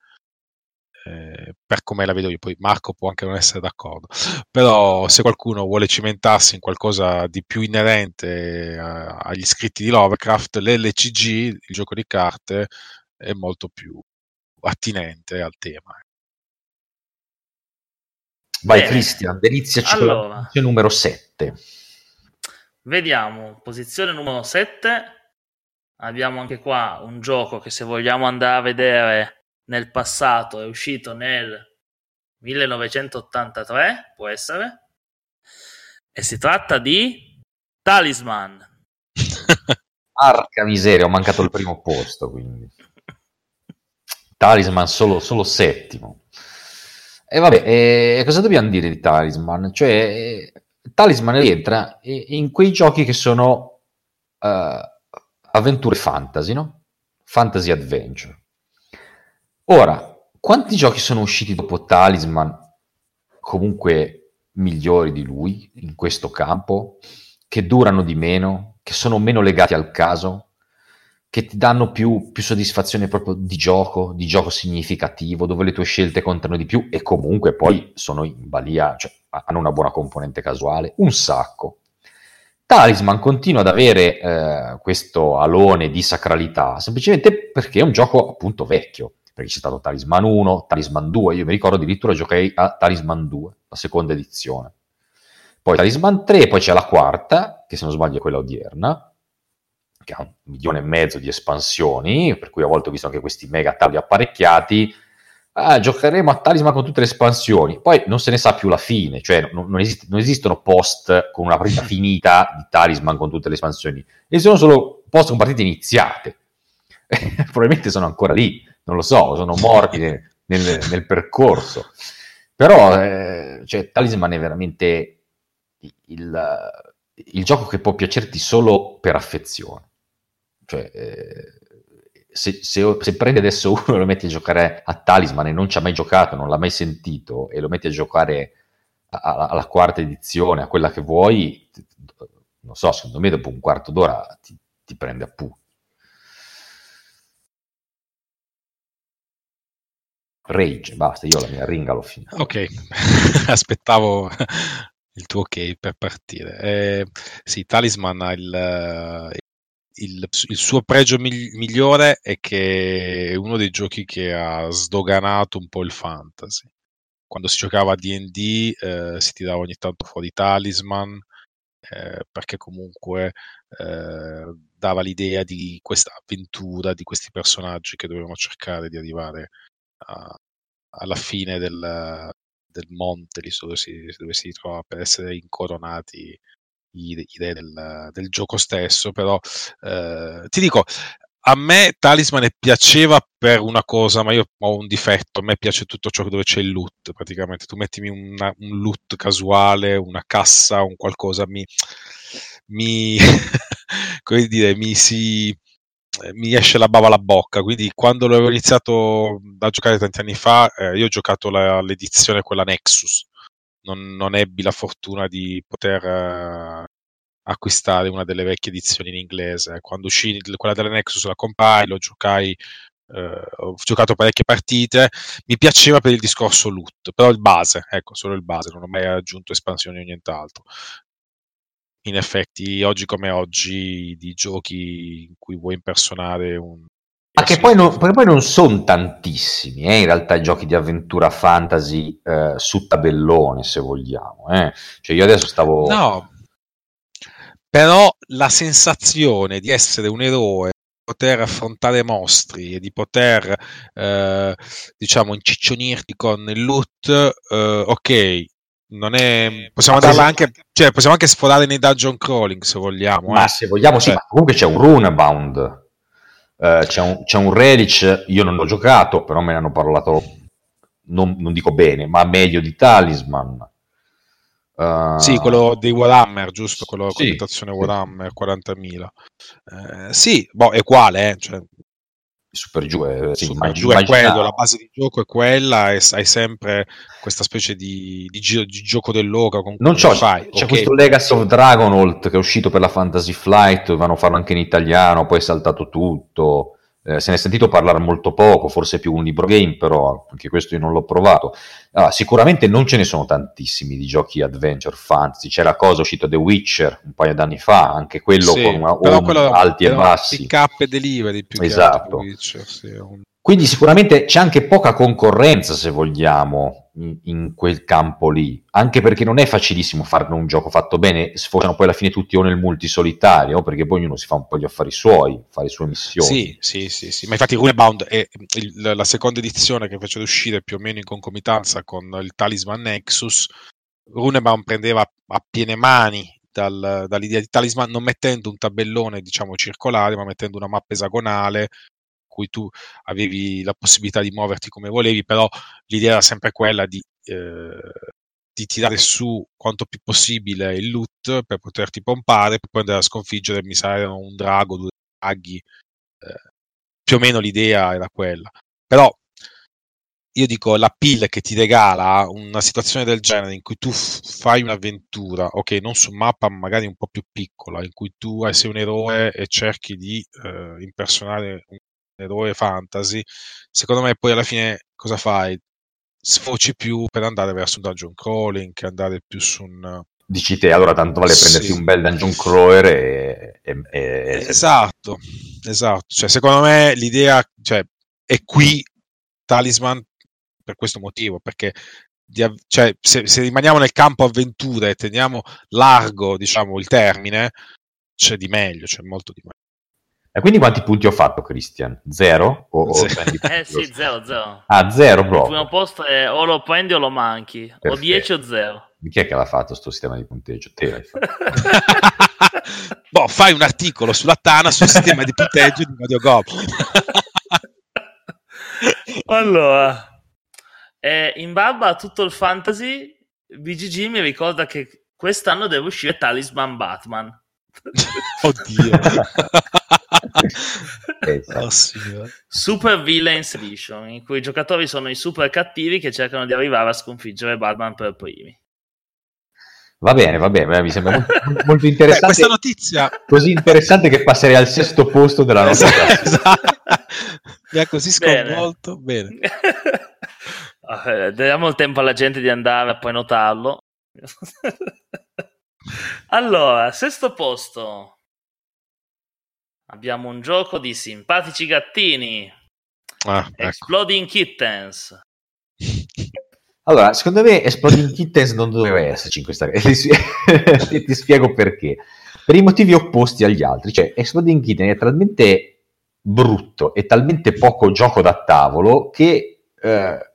[SPEAKER 3] Eh, per come la vedo io, poi Marco può anche non essere d'accordo, però se qualcuno vuole cimentarsi in qualcosa di più inerente a, agli scritti di Lovecraft, l'LCG, il gioco di carte, è molto più attinente al tema.
[SPEAKER 2] Vai. Cristian, deliziaci allora, con la posizione numero 7.
[SPEAKER 1] Vediamo, posizione numero 7. Abbiamo anche qua un gioco che se vogliamo andare a vedere nel passato è uscito nel 1983, può essere. E si tratta di Talisman.
[SPEAKER 2] Arca miseria, ho mancato il primo posto, quindi. Talisman solo, solo settimo. E vabbè, eh, cosa dobbiamo dire di Talisman? Cioè, eh, Talisman rientra in quei giochi che sono uh, avventure fantasy, no? Fantasy adventure. Ora, quanti giochi sono usciti dopo Talisman comunque migliori di lui in questo campo, che durano di meno, che sono meno legati al caso? che ti danno più, più, soddisfazione proprio di gioco, di gioco significativo, dove le tue scelte contano di più e comunque poi sono in balia, cioè hanno una buona componente casuale, un sacco. Talisman continua ad avere eh, questo alone di sacralità semplicemente perché è un gioco appunto vecchio, perché c'è stato Talisman 1, Talisman 2, io mi ricordo addirittura giocai a Talisman 2, la seconda edizione. Poi Talisman 3, poi c'è la quarta, che se non sbaglio è quella odierna, che ha un milione e mezzo di espansioni, per cui a volte ho visto anche questi mega tavoli apparecchiati. Ah, giocheremo a Talisman con tutte le espansioni, poi non se ne sa più la fine, cioè non, non, esist- non esistono post con una partita finita di Talisman con tutte le espansioni, esistono solo post con partite iniziate. Probabilmente sono ancora lì, non lo so, sono morti nel, nel, nel percorso. Però eh, cioè, Talisman è veramente il, il gioco che può piacerti solo per affezione. Cioè, eh, se, se, se, prendi adesso uno e lo metti a giocare a Talisman e non ci ha mai giocato, non l'ha mai sentito, e lo metti a giocare alla, alla quarta edizione, a quella che vuoi, non so, secondo me dopo un quarto d'ora ti, ti prende a pu. Rage, basta, io la mia ringa l'ho finita.
[SPEAKER 3] Ok, aspettavo il tuo ok per partire. Eh, sì, Talisman ha il, il, il, suo pregio migliore è che è uno dei giochi che ha sdoganato un po' il fantasy. Quando si giocava a DD eh, si tirava ogni tanto fuori Talisman eh, perché comunque eh, dava l'idea di questa avventura, di questi personaggi che dovevano cercare di arrivare a, alla fine del, del monte dove si, dove si trova per essere incoronati i, i re del, del, gioco stesso, però eh, ti dico, a me Talisman piaceva per una cosa, ma io ho un difetto, a me piace tutto ciò dove c'è il loot, praticamente. Tu mettimi una, un loot casuale, una cassa, un qualcosa, mi, mi come dire, mi si mi esce la bava alla bocca, quindi quando l'avevo iniziato a giocare tanti anni fa, eh, io ho giocato la, l'edizione quella Nexus, non, non ebbi la fortuna di poter uh, acquistare una delle vecchie edizioni in inglese. Quando uscì quella della Nexus la compai, lo giocai, uh, ho giocato parecchie partite, mi piaceva per il discorso loot, però il base, ecco, solo il base, non ho mai aggiunto espansioni o nient'altro. In effetti, oggi come oggi, di giochi in cui vuoi impersonare un,
[SPEAKER 2] ma che poi non, poi non sono tantissimi, eh, in realtà, i giochi di avventura fantasy eh, su tabellone, se vogliamo. Eh. Cioè, io adesso stavo.
[SPEAKER 3] No, però la sensazione di essere un eroe, di poter affrontare mostri e di poter, eh, diciamo, inciccionirti con il loot, eh, ok. Non è, possiamo, anche, cioè, possiamo anche sforare nei dungeon crawling se vogliamo.
[SPEAKER 2] Ma eh. se vogliamo, sì, cioè ma comunque c'è un runebound eh, c'è, un, c'è un Relic, io non l'ho giocato, però me ne hanno parlato, non, non dico bene, ma meglio di Talisman.
[SPEAKER 3] Uh, sì, quello dei Warhammer, giusto? Quello sì, con Warhammer 40.000. Eh, sì, boh, è uguale, eh? cioè,
[SPEAKER 2] super giù, eh, sì,
[SPEAKER 3] super giù è quello, la base di gioco è quella e hai sempre questa specie di, di, giro, di gioco dell'oca con
[SPEAKER 2] non c'ho, fai. c'è okay. questo Legacy of Dragonholt che è uscito per la Fantasy Flight dovevano farlo anche in italiano poi è saltato tutto eh, se ne è sentito parlare molto poco, forse più un libro game, però anche questo io non l'ho provato. Allora, sicuramente non ce ne sono tantissimi di giochi adventure fantasy. C'era cosa uscito The Witcher un paio d'anni fa, anche quello sì, con una, un, quello, alti e bassi.
[SPEAKER 3] Pick up e delivery più
[SPEAKER 2] esatto. Witcher, sì, un... Quindi sicuramente c'è anche poca concorrenza, se vogliamo, in, quel campo lì, anche perché non è facilissimo farne un gioco fatto bene, sfociano poi alla fine tutti o nel multisolitario, perché poi ognuno si fa un po' gli affari suoi, fa le sue missioni.
[SPEAKER 3] Sì, sì, sì, sì. ma infatti Runebound è il, la seconda edizione che fece uscire più o meno in concomitanza con il Talisman Nexus. Runebound prendeva a piene mani dal, dall'idea di Talisman non mettendo un tabellone diciamo circolare ma mettendo una mappa esagonale cui tu avevi la possibilità di muoverti come volevi, però l'idea era sempre quella di, eh, di tirare su quanto più possibile il loot per poterti pompare, per poi andare a sconfiggere, mi sa, erano un drago, due draghi, eh, più o meno l'idea era quella. Però io dico la pill che ti regala una situazione del genere in cui tu fai un'avventura, ok, non su mappa, magari un po' più piccola, in cui tu sei un eroe e cerchi di eh, impersonare un eroe fantasy, secondo me poi alla fine cosa fai? Sfoci più per andare verso un dungeon crawling che andare più su un...
[SPEAKER 2] Dici te, allora tanto vale sì. prenderti un bel dungeon crawler e... e, e...
[SPEAKER 3] Esatto, esatto. Cioè, secondo me l'idea cioè, è qui Talisman per questo motivo, perché cioè, se, se, rimaniamo nel campo avventura e teniamo largo diciamo, il termine, c'è di meglio, c'è molto di meglio.
[SPEAKER 2] E quindi quanti punti ho fatto, Christian? Zero? O, o
[SPEAKER 1] eh sì, zero, zero.
[SPEAKER 2] Ah, zero proprio. Il
[SPEAKER 1] primo posto è o lo prendi o lo manchi, Perfetto. o 10 o 0.
[SPEAKER 2] Chi è che l'ha fatto sto sistema di punteggio? Te l'hai fatto.
[SPEAKER 3] boh, fai un articolo sulla Tana sul sistema di punteggio di Mario Goblin.
[SPEAKER 1] allora, eh, in barba a tutto il fantasy, BGG mi ricorda che quest'anno deve uscire Talisman Batman.
[SPEAKER 3] Oddio.
[SPEAKER 1] oh, super Villains Edition, in cui i giocatori sono i super cattivi che cercano di arrivare a sconfiggere Batman per primi.
[SPEAKER 2] Va bene, va bene, mi sembra molto, molto interessante. Beh,
[SPEAKER 3] questa notizia
[SPEAKER 2] così interessante che passerei al sesto posto della nostra classe.
[SPEAKER 3] esatto. Mi ha così sconvolto. Bene. bene.
[SPEAKER 1] Ah, diamo il tempo alla gente di andare a poi notarlo. Allora, sesto posto. Abbiamo un gioco di simpatici gattini. Ah, ecco. Exploding Kittens.
[SPEAKER 2] Allora, secondo me Exploding Kittens non doveva esserci in questa... ti, ti spiego perché. Per i motivi opposti agli altri. Cioè, Exploding Kittens è talmente brutto e talmente poco gioco da tavolo che... Eh,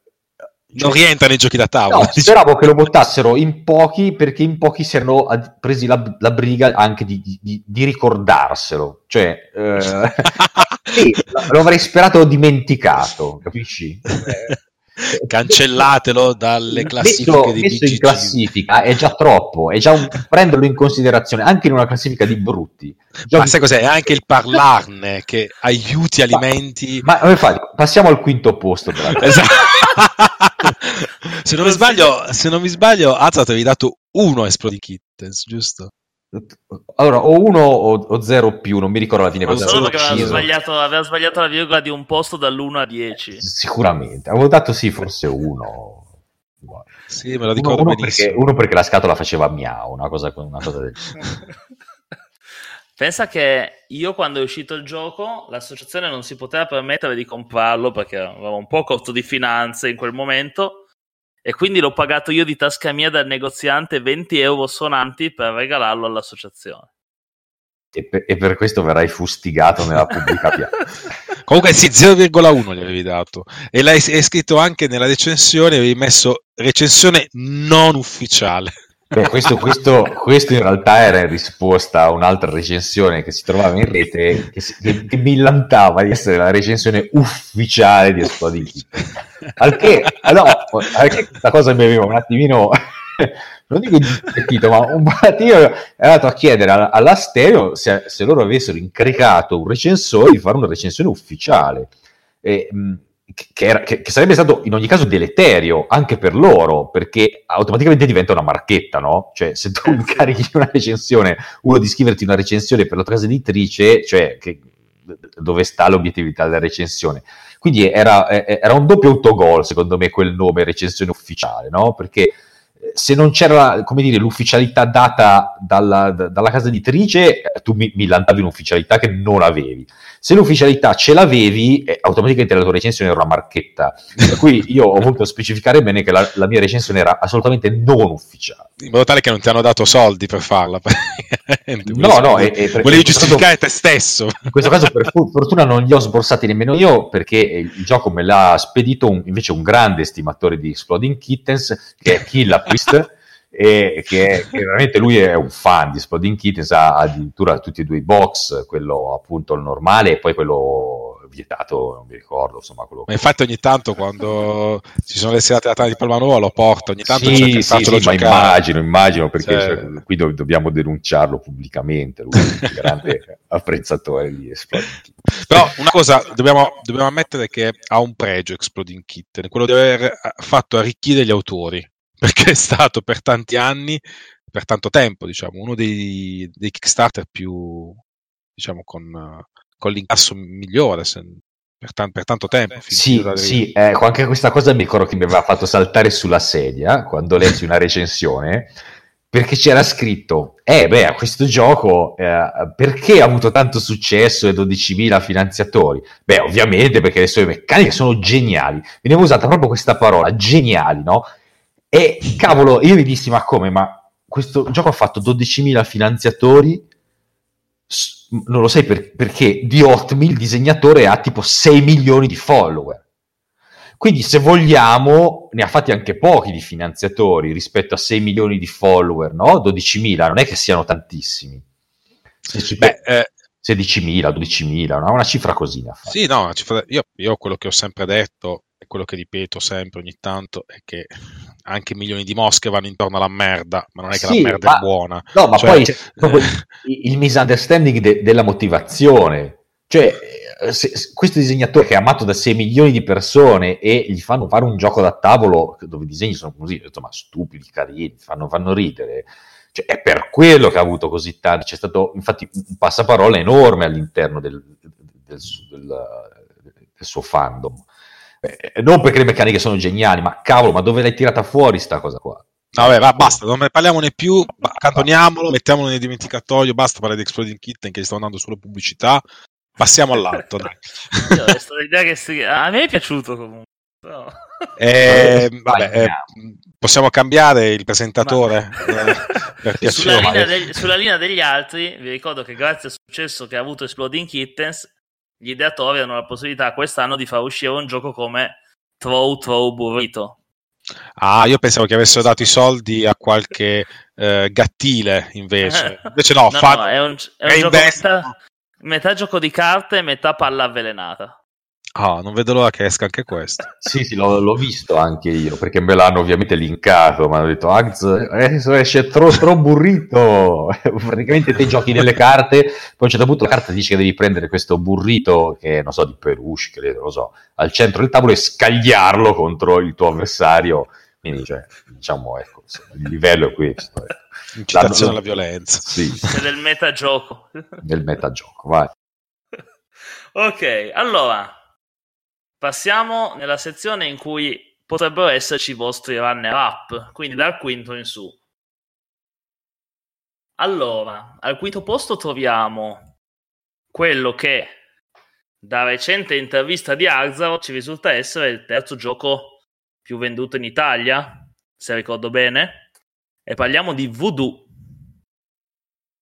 [SPEAKER 3] non rientra nei giochi da tavola. No,
[SPEAKER 2] speravo che lo buttassero in pochi perché in pochi si erano presi la, la briga anche di, di, di ricordarselo. Cioè, eh, sì, lo avrei sperato dimenticato, capisci?
[SPEAKER 3] Cancellatelo dalle classifiche
[SPEAKER 2] messo, di messo in classifica è già troppo, è già un, prenderlo in considerazione anche in una classifica di brutti.
[SPEAKER 3] Ma sai cos'è? È anche il parlarne che aiuti alimenti.
[SPEAKER 2] Ma, ma infatti, passiamo al quinto posto.
[SPEAKER 3] Esatto. se, non mi sbaglio, se non mi sbaglio, Azat avevi dato uno a Exploding Kittens, giusto?
[SPEAKER 2] Allora, o uno o, o zero più, non mi ricordo alla fine
[SPEAKER 1] cosa solo perché aveva sbagliato, aveva sbagliato, la virgola di un posto dall'1 a 10.
[SPEAKER 2] Sicuramente, avevo dato sì, forse uno.
[SPEAKER 3] Sì, me lo ricordo
[SPEAKER 2] uno, uno perché, uno perché la scatola faceva miau, una cosa, una cosa del
[SPEAKER 1] Pensa che io quando è uscito il gioco l'associazione non si poteva permettere di comprarlo perché aveva un po' corto di finanze in quel momento e quindi l'ho pagato io di tasca mia dal negoziante 20 euro suonanti per regalarlo all'associazione.
[SPEAKER 2] E per, e per questo verrai fustigato nella pubblica piazza.
[SPEAKER 3] Comunque sì, 0,1 gli avevi dato. E l'hai scritto anche nella recensione, avevi messo recensione non ufficiale.
[SPEAKER 2] Beh, questo, questo, questo, in realtà era in risposta a un'altra recensione che si trovava in rete che, che, che millantava di essere la recensione ufficiale di Esploding Al che, allora, al che questa cosa mi aveva un attimino, non dico divertito, ma un attimo è andato a chiedere alla stereo se, se loro avessero incaricato un recensore di fare una recensione ufficiale. Eh, che, era, che, che, sarebbe stato in ogni caso deleterio anche per loro, perché automaticamente diventa una marchetta, no? Cioè, se tu incarichi una recensione, uno di scriverti una recensione per la casa editrice, cioè, che, dove sta l'obiettività della recensione? Quindi era, era un doppio autogol, secondo me, quel nome recensione ufficiale, no? Perché se non c'era come dire, l'ufficialità data dalla, dalla casa editrice, eh, tu mi, mi lantavi un'ufficialità che non avevi. Se l'ufficialità ce l'avevi, eh, automaticamente la tua recensione era una marchetta. Per cui io ho voluto specificare bene che la, la, mia recensione era assolutamente non ufficiale.
[SPEAKER 3] In modo tale che non ti hanno dato soldi per farla.
[SPEAKER 2] no, no, e,
[SPEAKER 3] e volevi giustificare caso, te stesso.
[SPEAKER 2] In questo caso, per fortuna, non li ho sborsati nemmeno io, perché il gioco me l'ha spedito un, invece un grande estimatore di Exploding Kittens, che è Killa Twist e che, che, veramente lui è un fan di Sploding Kittens, ha addirittura tutti e due i box, quello appunto il normale e poi quello vietato, non mi ricordo, insomma quello...
[SPEAKER 3] Ma infatti ogni tanto quando ci sono le serate da di Palmanova lo porto, ogni tanto
[SPEAKER 2] sì, sì, sì, ma immagino, immagino perché cioè... Cioè, qui do- dobbiamo denunciarlo pubblicamente, lui è un grande apprezzatore di Exploding
[SPEAKER 3] Kitten. Però una cosa dobbiamo, dobbiamo ammettere che ha un pregio Exploding Kitten, quello di aver fatto arricchire gli autori perché è stato per tanti anni, per tanto tempo, diciamo, uno dei, dei Kickstarter più, diciamo, con, con l'incasso migliore se, per, tan- per, tanto tempo.
[SPEAKER 2] Sì, sì ecco, anche questa cosa mi ricordo che mi aveva fatto saltare sulla sedia quando lessi una recensione, perché c'era scritto, eh beh, questo gioco eh, perché ha avuto tanto successo e 12.000 finanziatori? Beh, ovviamente perché le sue meccaniche sono geniali. Veniva usata proprio questa parola, geniali, no? E cavolo, io vi dissi, ma come? Ma questo gioco ha fatto 12.000 finanziatori, non lo sai per, perché, di Hotmail il disegnatore ha tipo 6 milioni di follower. Quindi se vogliamo, ne ha fatti anche pochi di finanziatori rispetto a 6 milioni di follower, no? 12.000, non è che siano tantissimi. Se Beh, eh, 16.000, 12.000, no? una cifra così.
[SPEAKER 3] Sì, no, io, io quello che ho sempre detto e quello che ripeto sempre ogni tanto è che anche milioni di mosche vanno intorno alla merda, ma non è che sì, la merda ma, è buona.
[SPEAKER 2] No, ma cioè, poi eh, il misunderstanding de- della motivazione. Cioè, eh, se, se questo disegnatore che è amato da 6 milioni di persone e gli fanno fare un gioco da tavolo dove i disegni sono così, insomma, stupidi, carini, fanno, fanno ridere. Cioè, è per quello che ha avuto così tanto. C'è stato infatti un passaparola enorme all'interno del, del, del, del suo fandom. Eh, non perché le meccaniche sono geniali, ma cavolo, ma dove l'hai tirata fuori sta cosa qua?
[SPEAKER 3] Vabbè, va, basta, non ne parliamone più, accantoniamolo, mettiamolo nel dimenticatoio, basta parlare di Exploding Kitten che sta andando solo pubblicità, passiamo all'altro.
[SPEAKER 1] si... A me è piaciuto comunque. No.
[SPEAKER 3] Eh, vabbè, eh, possiamo cambiare il presentatore
[SPEAKER 1] eh, sulla, linea degli, sulla linea degli altri vi ricordo che grazie al successo che ha avuto Exploding Kittens gli ideatori hanno la possibilità quest'anno di far uscire un gioco come Throw Throw Burrito.
[SPEAKER 3] Ah, io pensavo che avessero dato i soldi a qualche eh, gattile invece. Invece no,
[SPEAKER 1] no, fan... no è un, è un gioco metà, metà gioco di carte e metà palla avvelenata.
[SPEAKER 3] Ah, non vedo l'ora che esca anche questo.
[SPEAKER 2] sì, sì, l'ho, l'ho, visto anche io, perché me l'hanno ovviamente linkato, mi hanno detto, Ags, eh, esce troppo tro burrito, praticamente te giochi nelle carte, poi a un certo punto la carta dice che devi prendere questo burrito, che non so, di peluche, credo, lo so, al centro del tavolo e scagliarlo contro il tuo avversario, quindi cioè, diciamo, ecco, il livello è questo. Ecco.
[SPEAKER 3] Incitazione alla violenza.
[SPEAKER 2] Sì.
[SPEAKER 1] È del metagioco.
[SPEAKER 2] Del metagioco, vai.
[SPEAKER 1] ok, allora Passiamo nella sezione in cui potrebbero esserci i vostri runner up, quindi dal quinto in su. Allora, al quinto posto troviamo quello che da recente intervista di Arzaro ci risulta essere il terzo gioco più venduto in Italia, se ricordo bene, e parliamo di Voodoo.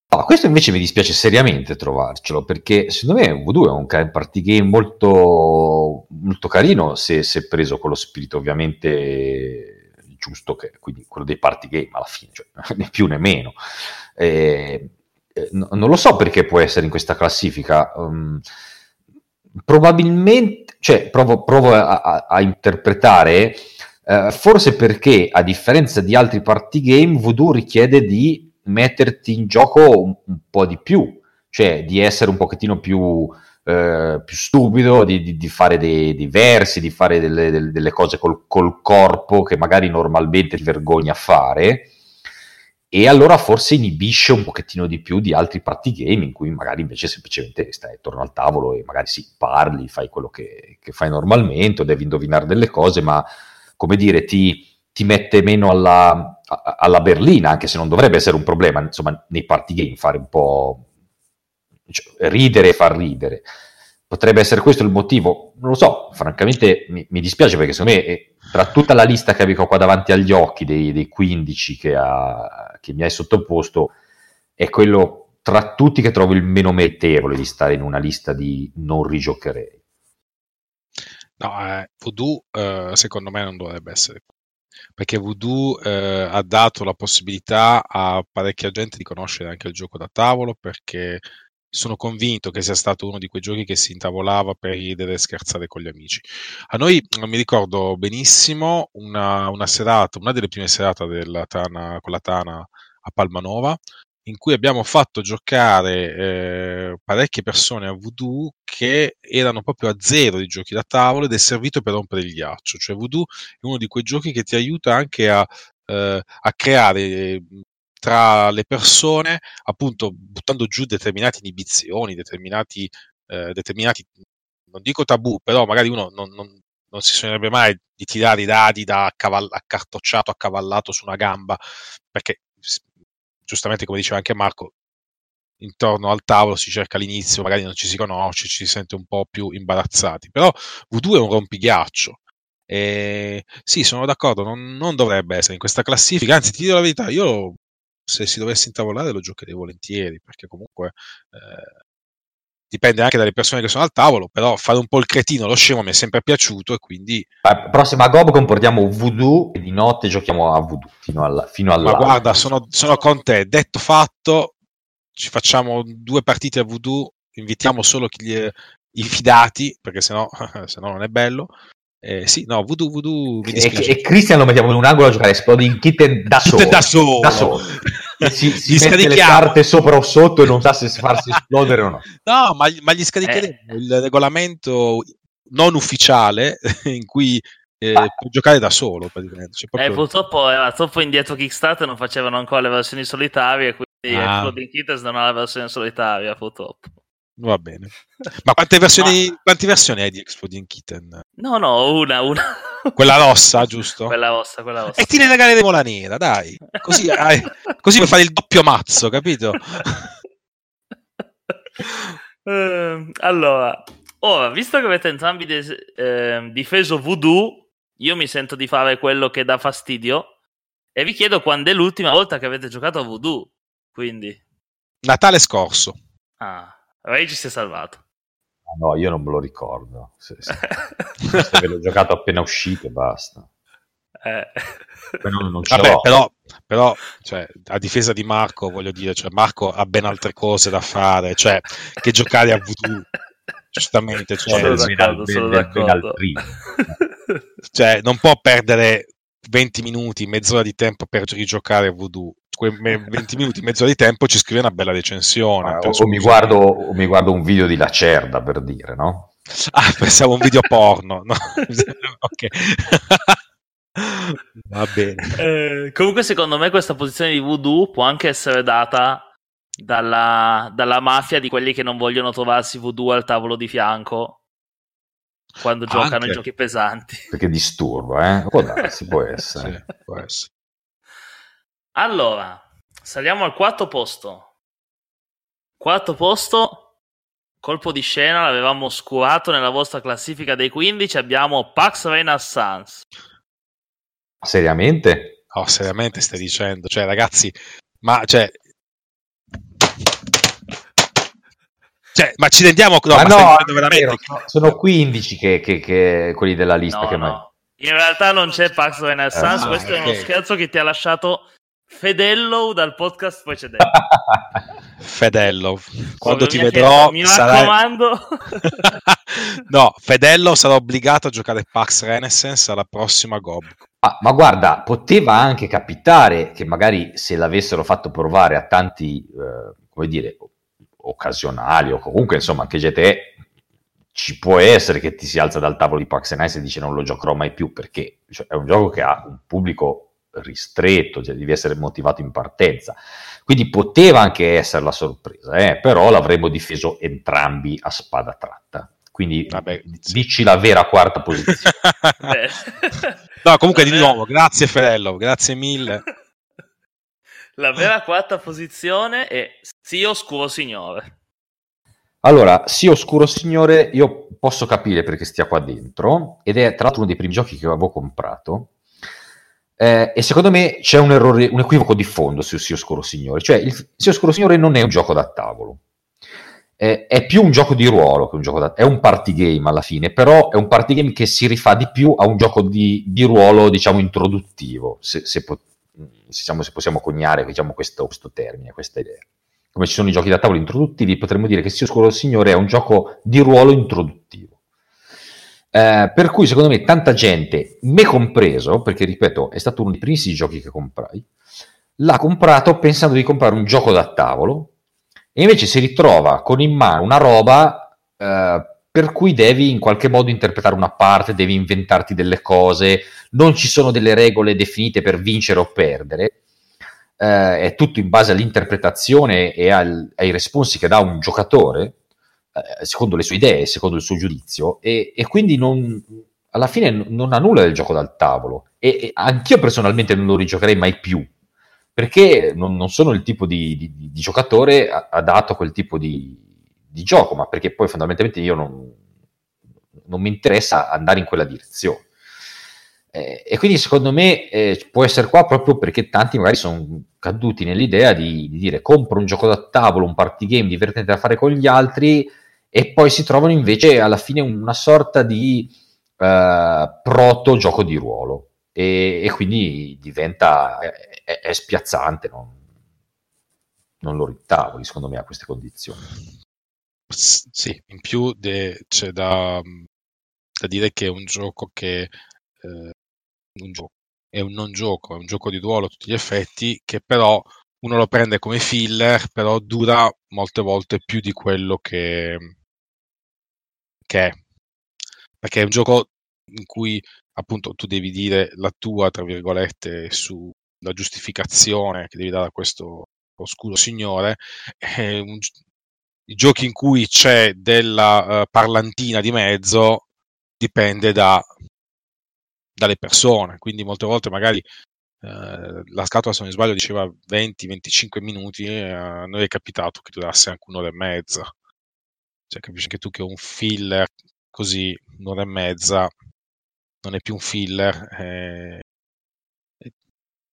[SPEAKER 2] No, questo invece mi dispiace seriamente trovarcelo, perché secondo me Voodoo è un party game molto, molto carino se, se preso con lo spirito ovviamente giusto, che, quindi quello dei party game alla fine, cioè, né più né meno. Eh, non lo so perché può essere in questa classifica. Um, probabilmente, cioè, provo, provo a, a, a interpretare, eh, forse perché a differenza di altri party game, Voodoo richiede di metterti in gioco un, un po' di più, cioè di essere un pochettino più, eh, più stupido, di, di, di fare dei, dei, versi, di fare delle, delle, delle cose col, col, corpo che magari normalmente ti vergogni a fare. E allora forse inibisce un pochettino di più di altri party game in cui magari invece semplicemente stai attorno al tavolo e magari sì, parli, fai quello che, che fai normalmente o devi indovinare delle cose, ma come dire, ti, ti mette meno alla, alla berlina, anche se non dovrebbe essere un problema, insomma, nei party game fare un po' cioè, ridere e far ridere. Potrebbe essere questo il motivo? Non lo so, francamente mi, mi dispiace perché secondo me eh, tra tutta la lista che avevo qua davanti agli occhi dei, dei 15 che, ha, che mi hai sottoposto è quello tra tutti che trovo il meno meritevole di stare in una lista di non rigiocherei.
[SPEAKER 3] No, eh, Voodoo eh, secondo me non dovrebbe essere perché Voodoo eh, ha dato la possibilità a parecchia gente di conoscere anche il gioco da tavolo perché sono convinto che sia stato uno di quei giochi che si intavolava per ridere e scherzare con gli amici. A noi mi ricordo benissimo una, una serata, una delle prime serate Tana, con la Tana a Palmanova, in cui abbiamo fatto giocare eh, parecchie persone a Voodoo che erano proprio a zero di giochi da tavolo ed è servito per rompere il ghiaccio. Cioè Voodoo è uno di quei giochi che ti aiuta anche a, eh, a creare tra le persone, appunto buttando giù determinate inibizioni, determinati, eh, determinati non dico tabù, però magari uno non, non, non si sognerebbe mai di tirare i dadi da cavall- accartocciato, accavallato su una gamba, perché giustamente come diceva anche Marco, intorno al tavolo si cerca l'inizio, magari non ci si conosce, ci si sente un po' più imbarazzati, però Voodoo è un rompighiaccio. E sì, sono d'accordo, non, non, dovrebbe essere in questa classifica, anzi ti dico la verità, io se si dovesse intavolare lo giocherei volentieri, perché comunque eh, dipende anche dalle persone che sono al tavolo, però fare un po' il cretino, lo scemo mi è sempre piaciuto e quindi...
[SPEAKER 2] La prossima Gob comportiamo voodoo e di notte giochiamo a voodoo fino, alla, fino
[SPEAKER 3] Ma guarda, sono, sono, con te, detto fatto, ci facciamo due partite a voodoo, invitiamo solo chi, i fidati, perché sennò, sennò non è bello, eh, sì, no, Voodoo, Voodoo mi
[SPEAKER 2] e, e Christian lo mettiamo in un angolo a giocare Exploding Kitten da solo.
[SPEAKER 3] da solo. Da solo.
[SPEAKER 2] si, si mette le carte sopra o sotto e non sa se farsi esplodere o no.
[SPEAKER 3] No, ma, ma gli scaricheremo eh. il regolamento non ufficiale in cui eh, ah. può giocare da solo praticamente. Cioè,
[SPEAKER 1] proprio... eh, purtroppo era troppo indietro Kickstarter, non facevano ancora le versioni solitarie, quindi ah. Exploding Kittens non ha la versione solitaria purtroppo.
[SPEAKER 3] Va bene. Ma quante versioni, Ma... quante versioni hai di Exploding Kitten?
[SPEAKER 1] No, no, una, una.
[SPEAKER 3] Quella rossa, giusto?
[SPEAKER 1] Quella rossa, quella rossa.
[SPEAKER 3] E ti ne regaleremo la nera, dai. Così, hai, così puoi fare il doppio mazzo, capito?
[SPEAKER 1] uh, allora, ora, visto che avete entrambi des- eh, difeso Voodoo, io mi sento di fare quello che dà fastidio e vi chiedo quando è l'ultima volta che avete giocato a Voodoo. Quindi...
[SPEAKER 3] Natale scorso.
[SPEAKER 1] Ah, Rage si è salvato.
[SPEAKER 2] Ah, no, io non me lo ricordo. Se, se, se l'ho giocato appena uscito e basta.
[SPEAKER 1] Eh.
[SPEAKER 3] Non, non Vabbè, però, però cioè, a difesa di Marco, voglio dire, cioè, Marco ha ben altre cose da fare, cioè, che giocare a voodoo. Giustamente, cioè,
[SPEAKER 1] sono d'accordo, ben, sono d'accordo.
[SPEAKER 3] cioè, non può perdere 20 minuti, mezz'ora di tempo per rigiocare a voodoo quei 20 minuti, mezz'ora di tempo ci scrive una bella recensione.
[SPEAKER 2] Ah, o, mi guardo, o, mi guardo, un video di Lacerda per dire, no?
[SPEAKER 3] Ah, pensavo un video porno. No? ok. Va bene.
[SPEAKER 1] Eh, comunque, secondo me, questa posizione di voodoo può anche essere data dalla, dalla, mafia di quelli che non vogliono trovarsi voodoo al tavolo di fianco quando giocano i giochi pesanti.
[SPEAKER 2] Perché disturba, eh? Può darsi, può essere.
[SPEAKER 3] sì, può essere.
[SPEAKER 1] Allora, saliamo al quarto posto. Quarto posto, colpo di scena, l'avevamo oscurato nella vostra classifica dei 15, abbiamo Pax Renaissance.
[SPEAKER 2] Seriamente?
[SPEAKER 3] No, seriamente stai dicendo, cioè ragazzi, ma cioè Cioè, ma ci rendiamo
[SPEAKER 2] no, ma, no, veramente... sono 15 che, che, che, quelli della lista
[SPEAKER 1] no,
[SPEAKER 2] che
[SPEAKER 1] no. Mai... in realtà non c'è Pax Renaissance eh, questo okay. è uno scherzo che ti ha lasciato Fedello dal podcast precedente.
[SPEAKER 3] Fedello, quando ti vedrò,
[SPEAKER 1] mi raccomando.
[SPEAKER 3] no, Fedello sarà obbligato a giocare Pax Renaissance alla prossima Gob.
[SPEAKER 2] Ah, ma guarda, poteva anche capitare che magari se l'avessero fatto provare a tanti, eh, come dire, occasionali o comunque insomma anche GTE ci può essere che ti si alza dal tavolo di Pax and Ice e dice non lo giocherò mai più perché cioè, è un gioco che ha un pubblico ristretto, cioè devi essere motivato in partenza. Quindi poteva anche essere la sorpresa, eh? però l'avremmo difeso entrambi a spada tratta. Quindi Vabbè, dici la vera quarta posizione.
[SPEAKER 3] no, comunque di nuovo, grazie Ferello, grazie mille.
[SPEAKER 1] La vera quarta posizione è Sì Oscuro Signore.
[SPEAKER 2] Allora, Sì Oscuro Signore, io posso capire perché stia qua dentro, ed è tra l'altro uno dei primi giochi che avevo comprato, eh, e secondo me c'è un errore, un equivoco di fondo su Sì Oscuro Signore, cioè il Sì Oscuro Signore non è un gioco da tavolo, eh, è più un gioco di ruolo che un gioco da è un party game alla fine, però è un party game che si rifà di più a un gioco di, di ruolo, diciamo, introduttivo, se, se, po- diciamo, se possiamo coniare diciamo, questo, questo termine, questa idea. Come ci sono i giochi da tavolo introduttivi, potremmo dire che Sì Oscuro Signore è un gioco di ruolo introduttivo. Eh, per cui secondo me tanta gente, me compreso, perché ripeto è stato uno dei primissimi giochi che comprai, l'ha comprato pensando di comprare un gioco da tavolo e invece si ritrova con in mano una roba eh, per cui devi in qualche modo interpretare una parte, devi inventarti delle cose, non ci sono delle regole definite per vincere o perdere, eh, è tutto in base all'interpretazione e al, ai responsi che dà un giocatore eh, secondo le sue idee, secondo il suo giudizio, e, e quindi non, alla fine non ha nulla del gioco dal tavolo. E, e, anch'io personalmente non lo rigiocherei mai più, perché non, non sono il tipo di, di, di, giocatore adatto a quel tipo di, di, gioco, ma perché poi fondamentalmente io non, non mi interessa andare in quella direzione. Eh, e quindi secondo me eh, può essere qua proprio perché tanti magari sono caduti nell'idea di, di, dire compro un gioco da tavolo, un party game divertente da fare con gli altri e poi si trovano invece alla fine una sorta di uh, proto gioco di ruolo. E, e quindi diventa è, è spiazzante non, non lo ritavoli secondo me a queste condizioni.
[SPEAKER 3] Sì in più de, c'è da, da, dire che è un gioco che eh, un gioco, è un non gioco è un gioco di ruolo a tutti gli effetti che però uno lo prende come filler, però dura molte volte più di quello che, che è. Perché è un gioco in cui appunto tu devi dire la tua, tra virgolette, sulla giustificazione che devi dare a questo oscuro signore. Un, I giochi in cui c'è della uh, parlantina di mezzo dipende da, dalle persone, quindi molte volte magari Uh, la scatola, se non mi sbaglio, diceva 20-25 minuti, e a noi è capitato che durasse anche un'ora e mezza. Cioè, capisci anche tu che un filler così, un'ora e mezza, non è più un filler. È,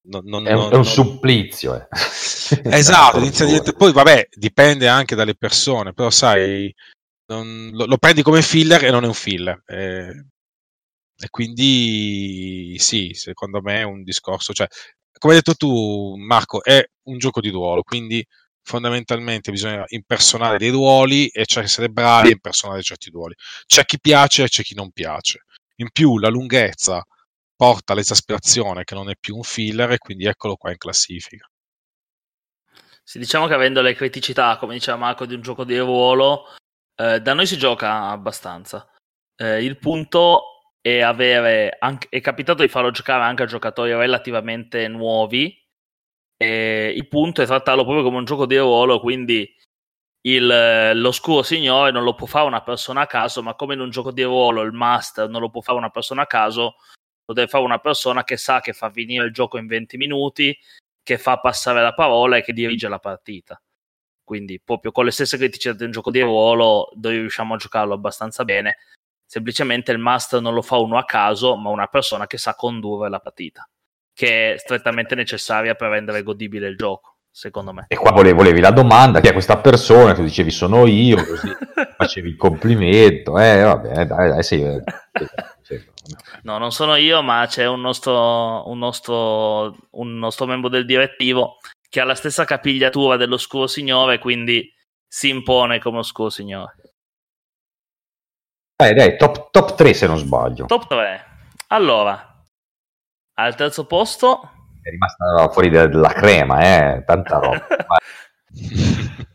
[SPEAKER 2] non, non, è, un, non, è un supplizio. Eh.
[SPEAKER 3] Esatto, poi vabbè, dipende anche dalle persone, però sai, lo, lo, prendi come filler e non è un filler. Eh, e quindi sì, secondo me è un discorso, cioè, come hai detto tu, Marco, è un gioco di ruolo, quindi fondamentalmente bisogna impersonare dei ruoli e c'è essere bravi a impersonare certi ruoli. C'è chi piace e c'è chi non piace. In più la lunghezza porta all'esasperazione che non è più un filler e quindi eccolo qua in classifica.
[SPEAKER 1] Sì, diciamo che avendo le criticità, come diceva Marco, di un gioco di ruolo, eh, da noi si gioca abbastanza. Eh, il punto è avere, anche, è capitato di farlo giocare anche a giocatori relativamente nuovi, e il punto è trattarlo proprio come un gioco di ruolo, quindi il, l'oscuro signore non lo può fare una persona a caso, ma come in un gioco di ruolo il master non lo può fare una persona a caso, lo deve fare una persona che sa che fa finire il gioco in 20 minuti, che fa passare la parola e che dirige la partita. Quindi, proprio con le stesse criticità di un gioco di ruolo, noi riusciamo a giocarlo abbastanza bene. Semplicemente il master non lo fa uno a caso, ma una persona che sa condurre la partita che è strettamente necessaria per rendere godibile il gioco, secondo me.
[SPEAKER 2] E qua volevi, volevi la domanda, chi è questa persona? Tu dicevi sono io, così facevi il complimento, eh vabbè, dai, dai, sei...
[SPEAKER 1] No, non sono io, ma c'è un nostro, un nostro, un nostro membro del direttivo che ha la stessa capigliatura dell'oscuro signore, quindi si impone come oscuro signore.
[SPEAKER 2] Dai, dai, top, top 3 se non sbaglio.
[SPEAKER 1] Top 3. Allora, al terzo posto...
[SPEAKER 2] È rimasta fuori della crema, eh? Tanta roba.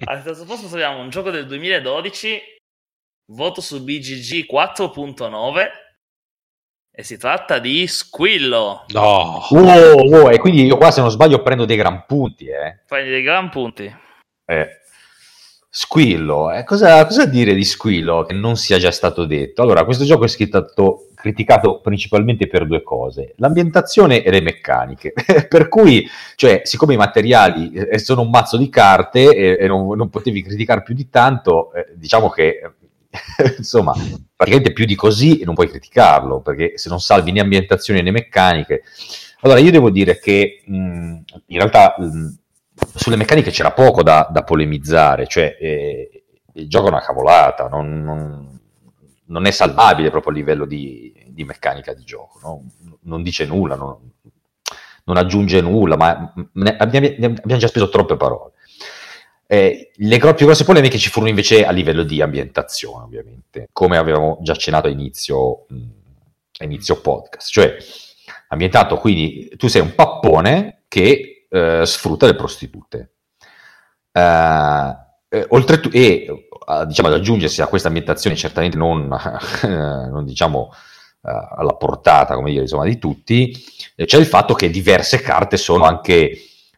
[SPEAKER 1] Al terzo posto troviamo un gioco del 2012 voto su BGG 4.9 e si tratta di Squillo.
[SPEAKER 3] No.
[SPEAKER 2] Wow, wow, e quindi io qua se non sbaglio prendo dei gran punti, eh.
[SPEAKER 1] Prendi dei gran punti.
[SPEAKER 2] Eh. Squillo, eh, cosa, cosa, dire di Squillo che non sia già stato detto? Allora, questo gioco è stato criticato principalmente per due cose, l'ambientazione e le meccaniche, per cui, cioè, siccome i materiali eh, sono un mazzo di carte e, e non, non, potevi criticare più di tanto, eh, diciamo che, insomma, praticamente più di così non puoi criticarlo, perché se non salvi né ambientazione né meccaniche... Allora, io devo dire che mh, in realtà... Mh, sulle meccaniche c'era poco da, da polemizzare, cioè eh, il gioco è una cavolata, non, non, non, è salvabile proprio a livello di, di meccanica di gioco, no? non dice nulla, non, non aggiunge nulla, ma ne, abbiamo, abbiamo, già speso troppe parole. Eh, le più grosse polemiche ci furono invece a livello di ambientazione, ovviamente, come avevamo già accennato a inizio, a inizio podcast, cioè ambientato, quindi tu sei un pappone che eh, sfrutta le prostitute. Eh, eh oltretutto, e diciamo, ad aggiungersi a questa ambientazione certamente non, non diciamo alla portata come dire, insomma, di tutti, c'è il fatto che diverse carte sono anche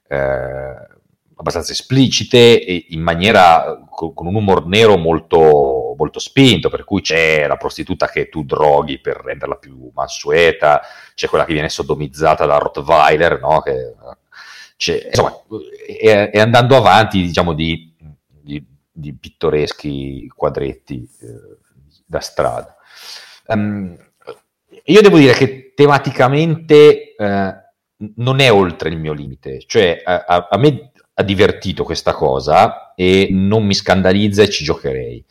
[SPEAKER 2] eh, abbastanza esplicite e in maniera con, con un humor nero molto, molto, spinto, per cui c'è la prostituta che tu droghi per renderla più mansueta, c'è quella che viene sodomizzata da Rottweiler, no? che cioè, insomma, e, andando avanti, diciamo, di, di, di pittoreschi quadretti eh, da strada. Um, io devo dire che tematicamente eh, non è oltre il mio limite, cioè a, a, me ha divertito questa cosa e non mi scandalizza e ci giocherei.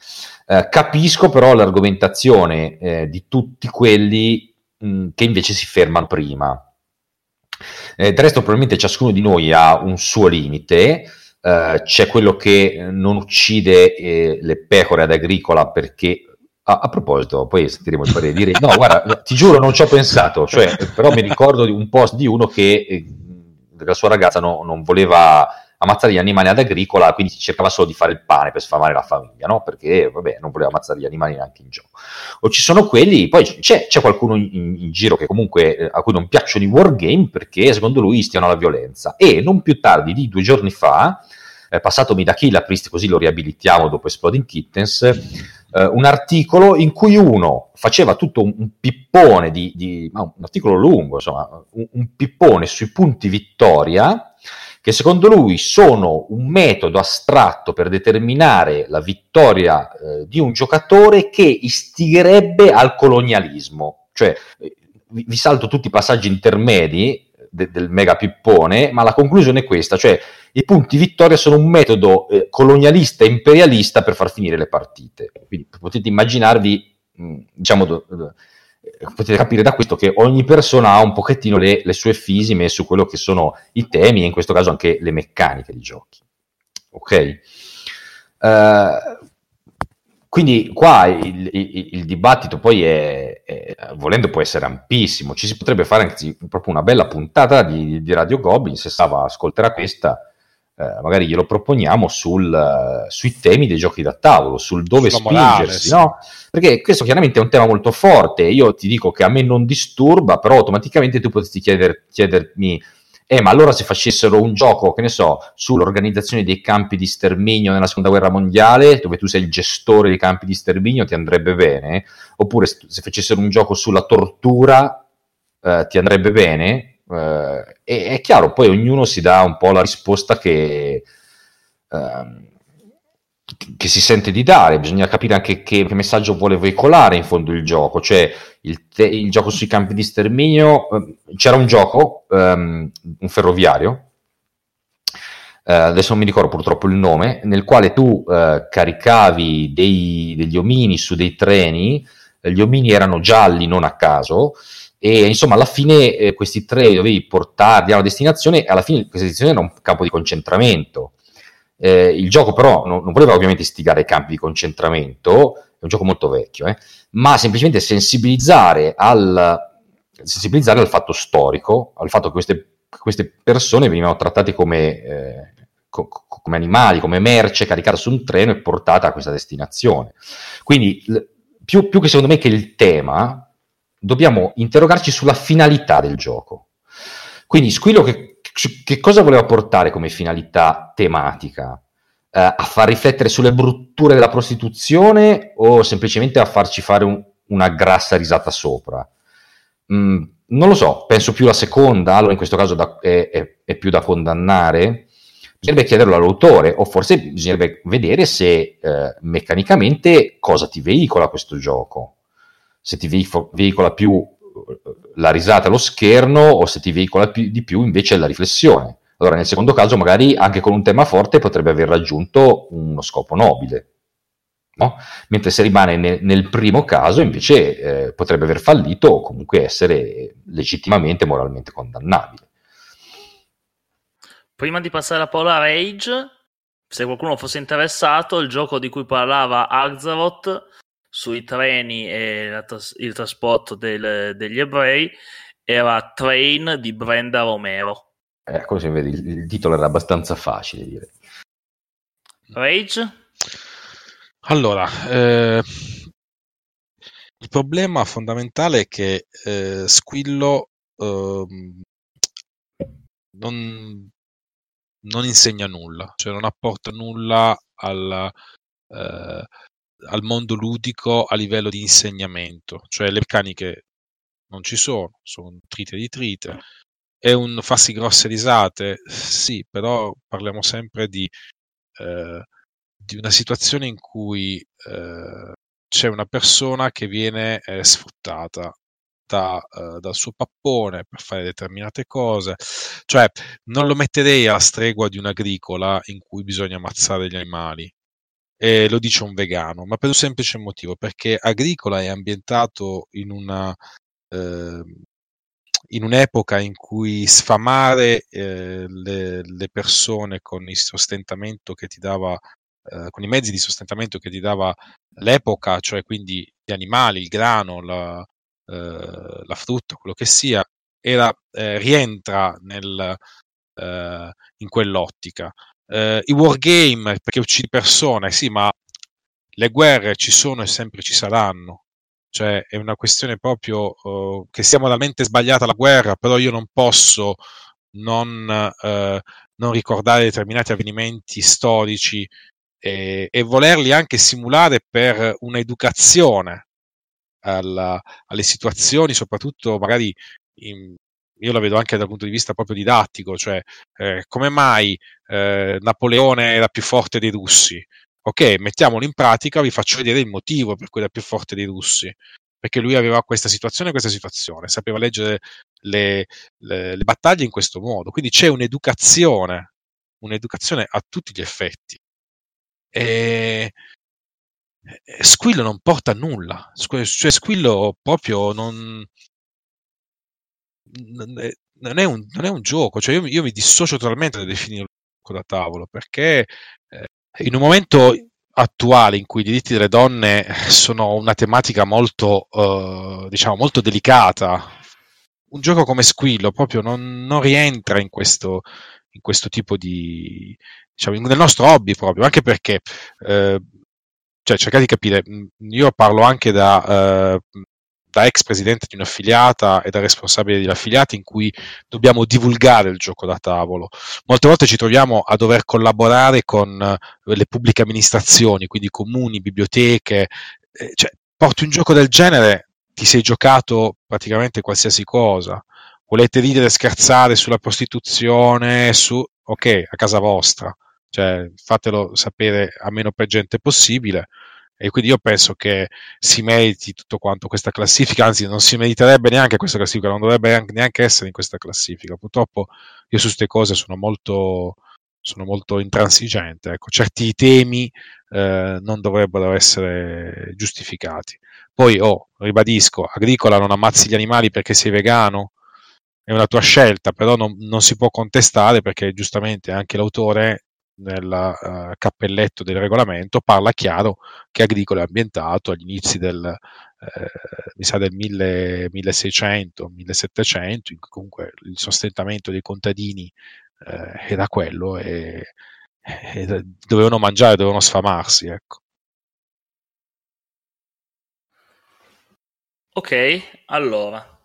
[SPEAKER 2] Eh, capisco però l'argomentazione eh, di tutti quelli mh, che invece si fermano prima eh, del resto, probabilmente ciascuno di noi ha un suo limite. Eh, c'è quello che non uccide eh, le pecore ad agricola perché a, a, proposito, poi sentiremo il parere dire no, guarda, ti giuro, non ci ho pensato, cioè, però mi ricordo di un post di uno che eh, la sua ragazza no, non voleva ammazzare gli animali ad agricola, quindi cercava solo di fare il pane per sfamare la famiglia, no? Perché, vabbè, non voleva ammazzare gli animali neanche in gioco. O ci sono quelli, poi c'è, c'è qualcuno in, in, giro che comunque eh, a cui non piacciono i wargame perché secondo lui stiano alla violenza. E non più tardi di due giorni fa, eh, passatomi da Kill Priest, così lo riabilitiamo dopo Exploding Kittens, eh, un articolo in cui uno faceva tutto un, un pippone di, di un articolo lungo, insomma, un, un pippone sui punti vittoria che secondo lui sono un metodo astratto per determinare la vittoria eh, di un giocatore che istigherebbe al colonialismo. Cioè, vi, vi salto tutti i passaggi intermedi de, del mega pippone, ma la conclusione è questa, cioè i punti vittoria sono un metodo eh, colonialista e imperialista per far finire le partite. Quindi potete immaginarvi, mh, diciamo, do, do, potete capire da questo che ogni persona ha un pochettino le, le, sue fisime su quello che sono i temi e in questo caso anche le meccaniche di giochi. Ok? Uh, quindi qua il, il, il, dibattito poi è, è, volendo può essere ampissimo, ci si potrebbe fare anche proprio una bella puntata di, di Radio Goblin, se Sava ascolterà questa, eh, magari glielo proponiamo sul, uh, sui temi dei giochi da tavolo, sul dove Sulla spingersi, morale, no? Perché questo chiaramente è un tema molto forte. Io ti dico che a me non disturba, però automaticamente tu potresti chieder, chiedermi. Eh, ma allora se facessero un gioco, che ne so, sull'organizzazione dei campi di sterminio nella seconda guerra mondiale, dove tu sei il gestore dei campi di sterminio, ti andrebbe bene? Oppure se facessero un gioco sulla tortura, eh, ti andrebbe bene? Eh, e è chiaro, poi ognuno si dà un po' la risposta che, eh, che si sente di dare, bisogna capire anche che, che, messaggio vuole veicolare in fondo il gioco, cioè il, te- il gioco sui campi di sterminio, eh, c'era un gioco, um, un ferroviario, Uh, adesso non mi ricordo purtroppo il nome, nel quale tu uh, caricavi dei, degli omini su dei treni, gli omini erano gialli non a caso, e insomma alla fine eh, questi tre dovevi portarli alla destinazione e alla fine questa destinazione era un campo di concentramento. Eh, il gioco però non, non, voleva ovviamente istigare campi di concentramento, è un gioco molto vecchio, eh, ma semplicemente sensibilizzare al, sensibilizzare al fatto storico, al fatto che queste, queste persone venivano trattate come, eh, co- come animali, come merce, caricata su un treno e portata a questa destinazione. Quindi, l- più, più che secondo me che il tema, dobbiamo interrogarci sulla finalità del gioco. Quindi Squillo che, che cosa voleva portare come finalità tematica? Eh, a far riflettere sulle brutture della prostituzione o semplicemente a farci fare un, una grassa risata sopra? Mm, non lo so, penso più la seconda, allora in questo caso da, è, è, è, più da condannare. Bisognerebbe chiederlo all'autore, o forse bisognerebbe vedere se eh, meccanicamente cosa ti veicola questo gioco. Se ti veicola più la risata allo scherno o se ti veicola più, di più invece la riflessione. Allora, nel secondo caso, magari anche con un tema forte potrebbe aver raggiunto uno scopo nobile. No? Mentre se rimane ne, nel primo caso, invece, eh, potrebbe aver fallito o comunque essere legittimamente moralmente condannabile.
[SPEAKER 1] Prima di passare a Paola Rage, se qualcuno fosse interessato, il gioco di cui parlava Arzarot sui treni e tras- il trasporto del, degli ebrei era Train di Brenda Romero.
[SPEAKER 2] Eh, vede, il, il titolo era abbastanza facile dire.
[SPEAKER 1] Rage?
[SPEAKER 3] Allora, eh, il problema fondamentale è che eh, Squillo eh, non, non, insegna nulla, cioè non apporta nulla al, eh, al mondo ludico a livello di insegnamento, cioè le meccaniche non ci sono, sono trite di trite. È un farsi grosse risate? Sì, però parliamo sempre di eh, di una situazione in cui eh, c'è una persona che viene eh, sfruttata da, uh, dal suo pappone per fare determinate cose. Cioè, non lo metterei alla stregua di un'agricola in cui bisogna ammazzare gli animali. E lo dice un vegano, ma per un semplice motivo, perché agricola è ambientato in una. Eh, in un'epoca in cui sfamare eh, le, le, persone con il sostentamento che ti dava eh, con i mezzi di sostentamento che ti dava l'epoca, cioè quindi gli animali, il grano, la, eh, la frutta, quello che sia, era, eh, rientra nel, eh, in quell'ottica. Eh, I wargame, perché uccidi persone, sì, ma le guerre ci sono e sempre ci saranno. Cioè è una questione proprio uh, che sia moralmente sbagliata la guerra, però io non posso non, uh, non ricordare determinati avvenimenti storici e, e volerli anche simulare per un'educazione alla, alle situazioni, soprattutto magari in, io la vedo anche dal punto di vista proprio didattico, cioè eh, come mai eh, Napoleone era più forte dei russi? Ok, mettiamolo in pratica, vi faccio vedere il motivo per cui era più forte dei russi. Perché lui aveva questa situazione e questa situazione, sapeva leggere le, le, le battaglie in questo modo. Quindi c'è un'educazione, un'educazione a tutti gli effetti. E Squillo non porta a nulla, cioè Squillo proprio non, non, è, un, non è un gioco, cioè io, io, mi dissocio totalmente da gioco da tavolo perché eh, in un momento attuale in cui i diritti delle donne sono una tematica molto, uh, diciamo, molto delicata, un gioco come Squillo proprio non, non rientra in questo, in questo tipo di, diciamo, nel nostro hobby proprio, anche perché, eh, cioè, cercate di capire, io parlo anche da, eh, da ex presidente di un'affiliata e da responsabile di un'affiliata in cui dobbiamo divulgare il gioco da tavolo. Molte volte ci troviamo a dover collaborare con eh, le pubbliche amministrazioni, quindi comuni, biblioteche, eh, cioè, porti un gioco del genere, ti sei giocato praticamente qualsiasi cosa. Volete ridere e scherzare sulla prostituzione, su ok, a casa vostra, cioè fatelo sapere a meno per gente possibile. E quindi io penso che si meriti tutto quanto questa classifica, anzi non si meriterebbe neanche questa classifica, non dovrebbe neanche essere in questa classifica. Purtroppo io su queste cose sono molto, sono molto intransigente. Ecco, certi temi eh, non dovrebbero essere giustificati. Poi, oh, ribadisco, agricola non ammazzi gli animali perché sei vegano, è una tua scelta, però non, non si può contestare perché giustamente anche l'autore nel uh, cappelletto del regolamento parla chiaro che agricolo è ambientato agli inizi del, eh, mi sa del 1000, 1600, 1700, comunque il sostentamento dei contadini eh, era quello e eh, dovevano mangiare, dovevano sfamarsi, ecco.
[SPEAKER 1] Ok, allora,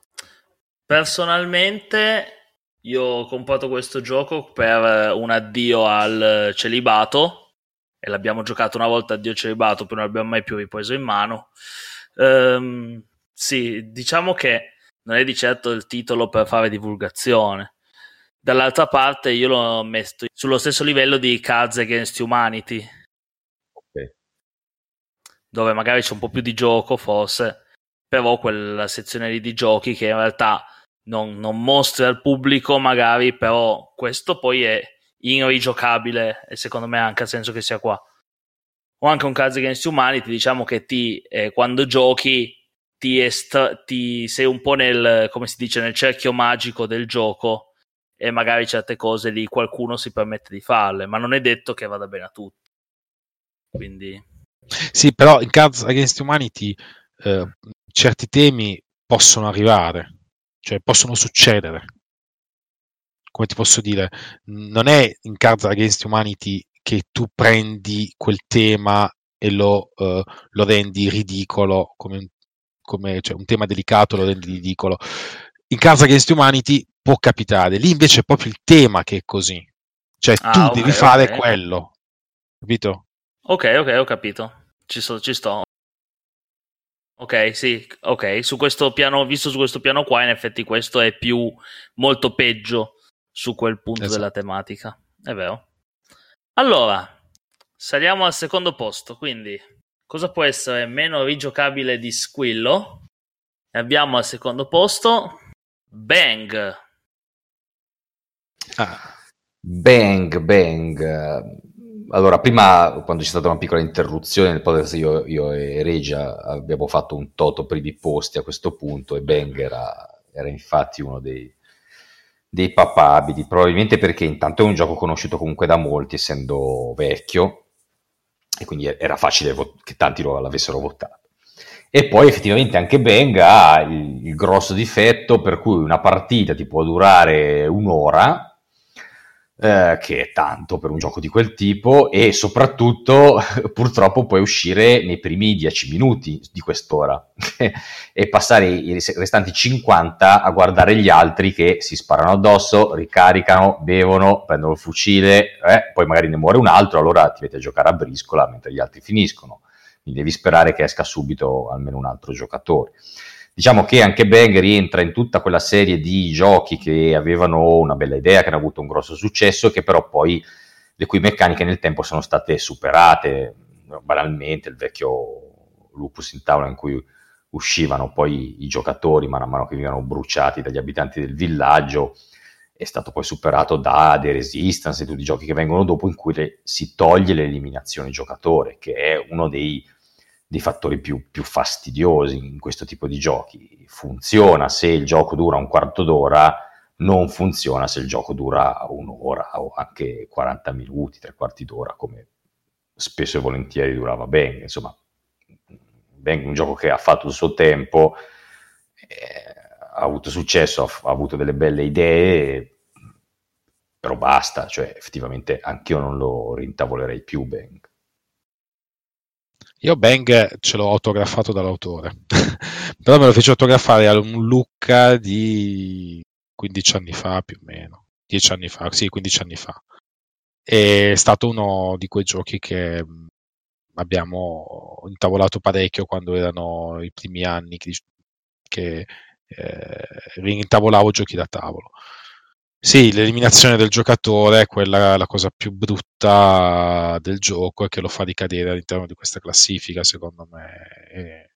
[SPEAKER 1] personalmente io ho comprato questo gioco per un addio al celibato e l'abbiamo giocato una volta addio celibato, poi non l'abbiamo mai più ripreso in mano. Um, sì, diciamo che non è di certo il titolo per fare divulgazione. Dall'altra parte io l'ho messo sullo stesso livello di Cards Against Humanity. Okay. Dove magari c'è un po' più di gioco, forse, però quella sezione lì di giochi che in realtà non, non mostra al pubblico, magari, però questo poi è irrigiocabile e secondo me ha anche senso che sia qua. O anche un Cards Against Humanity, diciamo che ti, eh, quando giochi ti, est- ti sei un po' nel, come si dice, nel cerchio magico del gioco e magari certe cose lì qualcuno si permette di farle, ma non è detto che vada bene a tutti. Quindi...
[SPEAKER 3] Sì, però in Cards Against Humanity eh, certi temi possono arrivare, cioè possono succedere. Come ti posso dire, non è in Cards Against Humanity che tu prendi quel tema e lo, uh, lo rendi ridicolo come, come cioè, un tema delicato lo rendi ridicolo. In Cards Against Humanity può capitare, lì invece è proprio il tema che è così. Cioè ah, tu okay, devi fare okay. quello. Capito?
[SPEAKER 1] Ok, ok, ho capito. Ci, so, ci sto. Ok, sì, ok. Su questo piano, visto su questo piano qua, in effetti questo è più molto peggio su quel punto esatto. della tematica. È vero. Allora, saliamo al secondo posto. Quindi, cosa può essere meno rigiocabile di Squillo? E abbiamo al secondo posto Bang.
[SPEAKER 2] Ah. Bang, bang allora, prima, quando c'è stata una piccola interruzione nel podcast, io, io, e Regia abbiamo fatto un toto per i posti a questo punto e Bang era, era infatti uno dei, dei papabili, probabilmente perché intanto è un gioco conosciuto comunque da molti, essendo vecchio, e quindi era facile vot- che tanti lo l'avessero votato. E poi effettivamente anche Bang ha il, il grosso difetto per cui una partita ti può durare un'ora, eh, che è tanto per un gioco di quel tipo e soprattutto purtroppo puoi uscire nei primi 10 minuti di quest'ora e passare i restanti 50 a guardare gli altri che si sparano addosso, ricaricano, bevono, prendono il fucile, eh, poi magari ne muore un altro, allora ti metti a giocare a briscola mentre gli altri finiscono. Quindi devi sperare che esca subito almeno un altro giocatore. Diciamo che anche Bang rientra in tutta quella serie di giochi che avevano una bella idea, che hanno avuto un grosso successo, che però poi le cui meccaniche nel tempo sono state superate. Banalmente, il vecchio Lupus in tavola in cui uscivano poi i giocatori man mano che venivano bruciati dagli abitanti del villaggio è stato poi superato da The Resistance e tutti i giochi che vengono dopo in cui le, si toglie l'eliminazione giocatore, che è uno dei dei fattori più, più, fastidiosi in questo tipo di giochi. Funziona se il gioco dura un quarto d'ora, non funziona se il gioco dura un'ora o anche 40 minuti, tre quarti d'ora, come spesso e volentieri durava Bang. Insomma, Bang è un gioco che ha fatto il suo tempo, eh, ha avuto successo, ha, ha avuto delle belle idee, però basta, cioè effettivamente anch'io non lo rintavolerei più Bang.
[SPEAKER 3] Io Bang ce l'ho autografato dall'autore, però me lo fece autografare a un Lucca di 15 anni fa più o meno, 10 anni fa, sì, 15 anni fa. È stato uno di quei giochi che abbiamo intavolato parecchio quando erano i primi anni che, che eh, reintavolavo giochi da tavolo. Sì, l'eliminazione del giocatore è quella la cosa più brutta del gioco e che lo fa ricadere all'interno di questa classifica, secondo me. E,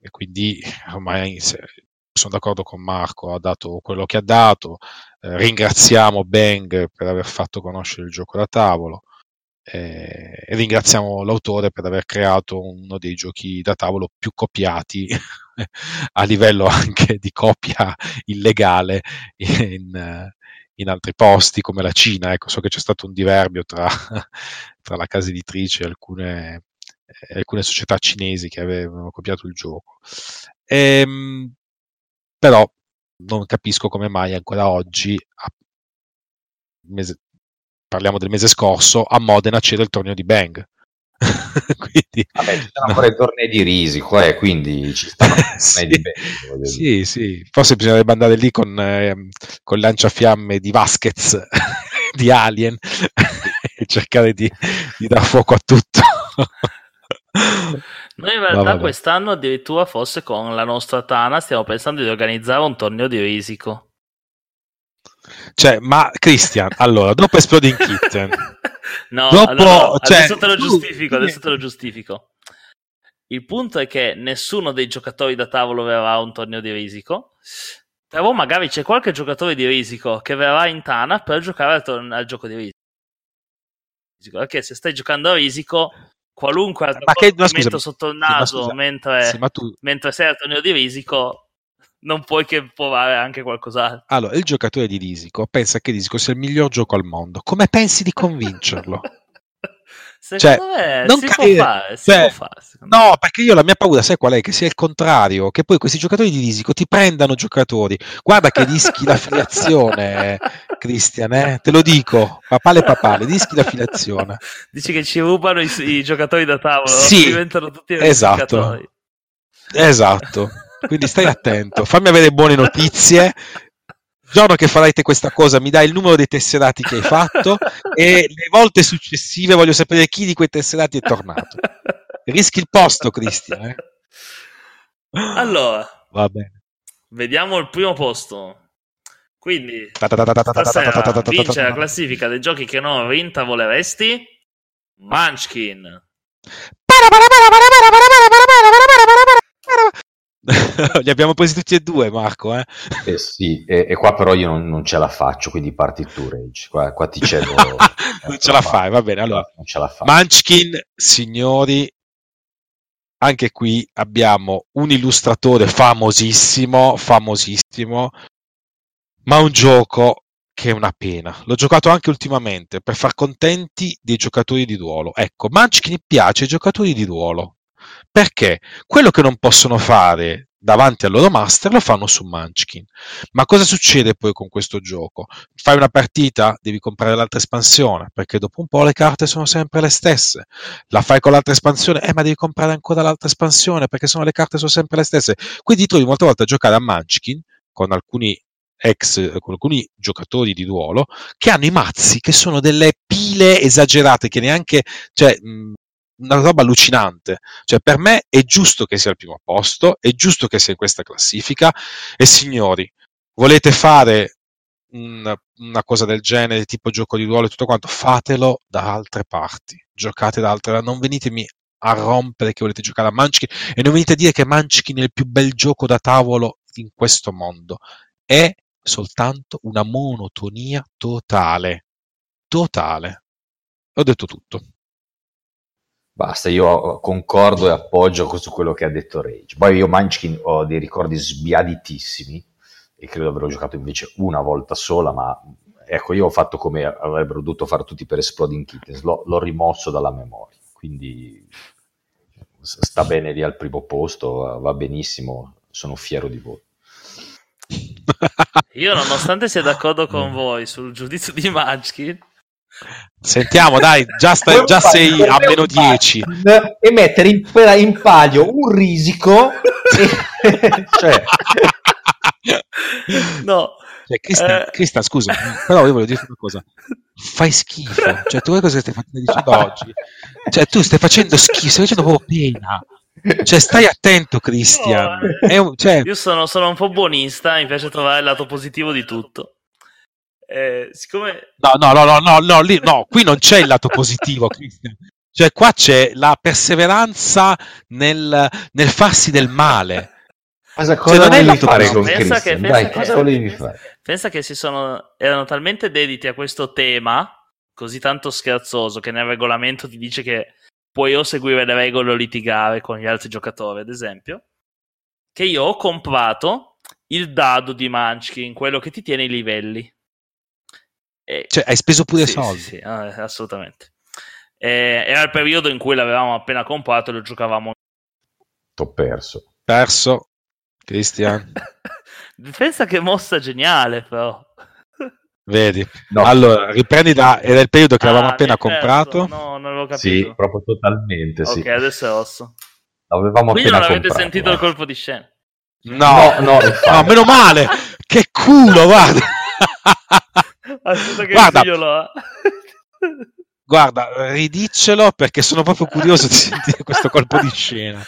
[SPEAKER 3] e quindi ormai sono d'accordo con Marco, ha dato quello che ha dato. Eh, ringraziamo Bang per aver fatto conoscere il gioco da tavolo eh, ringraziamo l'autore per aver creato uno dei giochi da tavolo più copiati a livello anche di copia illegale in, in, altri posti come la Cina. Ecco, so che c'è stato un diverbio tra, tra la casa editrice e alcune, alcune società cinesi che avevano copiato il gioco. Ehm, però non capisco come mai ancora oggi, mese, parliamo del mese scorso, a Modena c'era il torneo di Bang.
[SPEAKER 2] quindi... Vabbè, ci stanno ancora i tornei di risico, eh, quindi ci stanno tornei di
[SPEAKER 3] Bang. Sì, sì, forse bisognerebbe andare lì con, eh, con lanciafiamme di Vasquez, di Alien, e cercare di, di dar fuoco a tutto.
[SPEAKER 1] Noi in realtà quest'anno addirittura forse con la nostra Tana stiamo pensando di organizzare un torneo di risico.
[SPEAKER 3] Cioè, ma Christian, allora, dopo Exploding Kitten...
[SPEAKER 1] no, dopo, allora, cioè, adesso te lo giustifico, adesso te lo giustifico. Il punto è che nessuno dei giocatori da tavolo verrà un torneo di risico. Però magari c'è qualche giocatore di risico che verrà in Tana per giocare al, tor- al gioco di risico. Perché se stai giocando a risico, qualunque altro
[SPEAKER 3] ma che, no,
[SPEAKER 1] scusa, sotto il naso sì, mentre, sì, tu... mentre sei al torneo di risico, non puoi che provare anche qualcos'altro.
[SPEAKER 3] Allora, il giocatore di risico pensa che risico sia il miglior gioco al mondo. Come pensi di convincerlo?
[SPEAKER 1] Secondo cioè, me non si, cadere, può fare, si
[SPEAKER 3] cioè,
[SPEAKER 1] può fare.
[SPEAKER 3] No, perché io la mia paura, sai qual è? Che sia il contrario, che poi questi giocatori di risico ti prendano giocatori. Guarda che rischi l'affiliazione, Cristian, eh? te lo dico, papale papale, rischi l'affiliazione.
[SPEAKER 1] Dici che ci rubano i, i giocatori da tavolo,
[SPEAKER 3] sì,
[SPEAKER 1] diventano tutti
[SPEAKER 3] esatto. Esatto. Quindi stai attento, fammi avere buone notizie giorno che farete questa cosa mi dai il numero dei tesserati che hai fatto e le volte successive voglio sapere chi di quei tesserati è tornato. Rischi il posto, Cristian. Eh?
[SPEAKER 1] Allora,
[SPEAKER 3] va bene.
[SPEAKER 1] Vediamo il primo posto. Quindi, stasera vince la classifica dei giochi che non rintavoleresti Munchkin.
[SPEAKER 3] Li abbiamo presi tutti e due, Marco. Eh,
[SPEAKER 2] eh sì, e, e, qua però io non, non, ce la faccio, quindi parti tu, Rage. Qua, qua ti cedo.
[SPEAKER 3] non ce la fai, va bene. Allora, non ce la fai. Munchkin, signori, anche qui abbiamo un illustratore famosissimo, famosissimo, ma un gioco che è una pena. L'ho giocato anche ultimamente per far contenti dei giocatori di ruolo. Ecco, Munchkin piace ai giocatori di ruolo. Perché quello che non possono fare davanti al loro master lo fanno su Munchkin. Ma cosa succede poi con questo gioco? Fai una partita, devi comprare l'altra espansione, perché dopo un po' le carte sono sempre le stesse. La fai con l'altra espansione, eh, ma devi comprare ancora l'altra espansione, perché sono le carte sono sempre le stesse. Quindi trovi molte volte a giocare a Munchkin con alcuni ex, con alcuni giocatori di ruolo che hanno i mazzi che sono delle pile esagerate che neanche, cioè, mh, una roba allucinante. Cioè, per me è giusto che sia al primo posto, è giusto che sia in questa classifica. E signori, volete fare una, una cosa del genere, tipo gioco di ruolo e tutto quanto, fatelo da altre parti. Giocate da altre. Non venitemi a rompere che volete giocare a Munchkin e non venite a dire che Munchkin è il più bel gioco da tavolo in questo mondo. È soltanto una monotonia totale. Totale. Ho detto tutto.
[SPEAKER 2] Basta, io concordo e appoggio su quello che ha detto Rage. Poi io Munchkin ho dei ricordi sbiaditissimi e credo averlo giocato invece una volta sola, ma ecco, io ho fatto come avrebbero dovuto fare tutti per Exploding Kittens, l'ho, l'ho rimosso dalla memoria, quindi sta bene lì al primo posto, va benissimo, sono fiero di voi.
[SPEAKER 1] Io nonostante sia d'accordo con voi sul giudizio di Munchkin,
[SPEAKER 3] Sentiamo, dai, già, stai, già sei a meno 10.
[SPEAKER 2] E mettere in, in palio un risico. e, cioè...
[SPEAKER 1] No.
[SPEAKER 3] Cioè, Cristian, eh... Scusa, però io voglio dire una cosa. Fai schifo. Cioè, tu cosa stai facendo oggi? Cioè, tu stai facendo schifo, stai facendo proprio pena. Cioè, stai attento, Cristian.
[SPEAKER 1] No, un, cioè... Io sono, sono un po' buonista, mi piace trovare il lato positivo di tutto. Eh, siccome...
[SPEAKER 3] No, no, no, no, no, no, lì, no, qui non c'è il lato positivo, Cristian. Cioè, qua c'è la perseveranza nel, nel farsi del male.
[SPEAKER 2] Cosa, cosa cioè, non è lato fare con pensa che, pensa Dai, cosa volevi fare?
[SPEAKER 1] Pensa che si sono, erano talmente dediti a questo tema, così tanto scherzoso, che nel regolamento ti dice che puoi o seguire le regole o litigare con gli altri giocatori, ad esempio, che io ho comprato il dado di Munchkin, quello che ti tiene i livelli.
[SPEAKER 3] E... Cioè, hai speso pure
[SPEAKER 1] sì,
[SPEAKER 3] soldi?
[SPEAKER 1] Sì, sì assolutamente. E... era il periodo in cui l'avevamo appena comprato e lo giocavamo.
[SPEAKER 2] T'ho perso.
[SPEAKER 3] Perso, Cristian.
[SPEAKER 1] Pensa che mossa geniale, però.
[SPEAKER 3] Vedi? No. Allora, riprendi da... Era il periodo che ah, avevamo appena comprato.
[SPEAKER 1] No, non avevo capito.
[SPEAKER 2] Sì, proprio totalmente, sì.
[SPEAKER 1] Ok, adesso è osso.
[SPEAKER 2] L'avevamo
[SPEAKER 1] Quindi
[SPEAKER 2] non
[SPEAKER 1] avete
[SPEAKER 2] comprato,
[SPEAKER 1] sentito
[SPEAKER 2] guarda.
[SPEAKER 1] il colpo di scena?
[SPEAKER 3] No, no, no, no meno male. Che culo, guarda.
[SPEAKER 1] Aspetta che
[SPEAKER 3] Guarda.
[SPEAKER 1] io lo
[SPEAKER 3] Guarda, ridiccelo perché sono proprio curioso di sentire questo colpo di scena.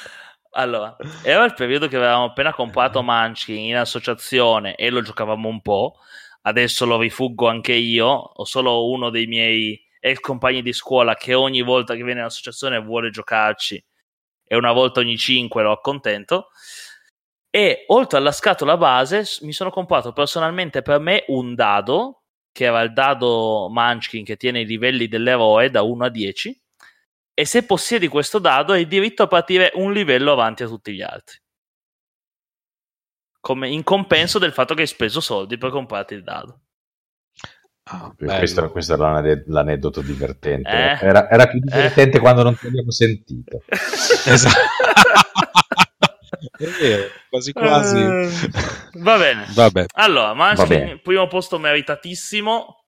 [SPEAKER 1] Allora, era il periodo che avevamo appena comprato Munchkin in associazione e lo giocavamo un po'. Adesso lo rifuggo anche io. Ho solo uno dei miei ex compagni di scuola che ogni volta che viene in associazione vuole giocarci e una volta ogni cinque lo accontento. E oltre alla scatola base mi sono comprato personalmente per me un dado, che era il dado Munchkin che tiene i livelli dell'eroe da 1 a 10. E se possiedi questo dado hai diritto a partire un livello avanti a tutti gli altri. Come in compenso del fatto che hai speso soldi per comprarti il dado.
[SPEAKER 3] Ah,
[SPEAKER 2] Questo, questo era l'ane- l'aneddoto divertente.
[SPEAKER 1] Eh.
[SPEAKER 2] Era, era più divertente quando non ti abbiamo sentito.
[SPEAKER 3] Esatto. È vero, quasi quasi.
[SPEAKER 1] Eh, va bene.
[SPEAKER 3] Vabbè.
[SPEAKER 1] Allora,
[SPEAKER 2] bene.
[SPEAKER 1] primo posto meritatissimo.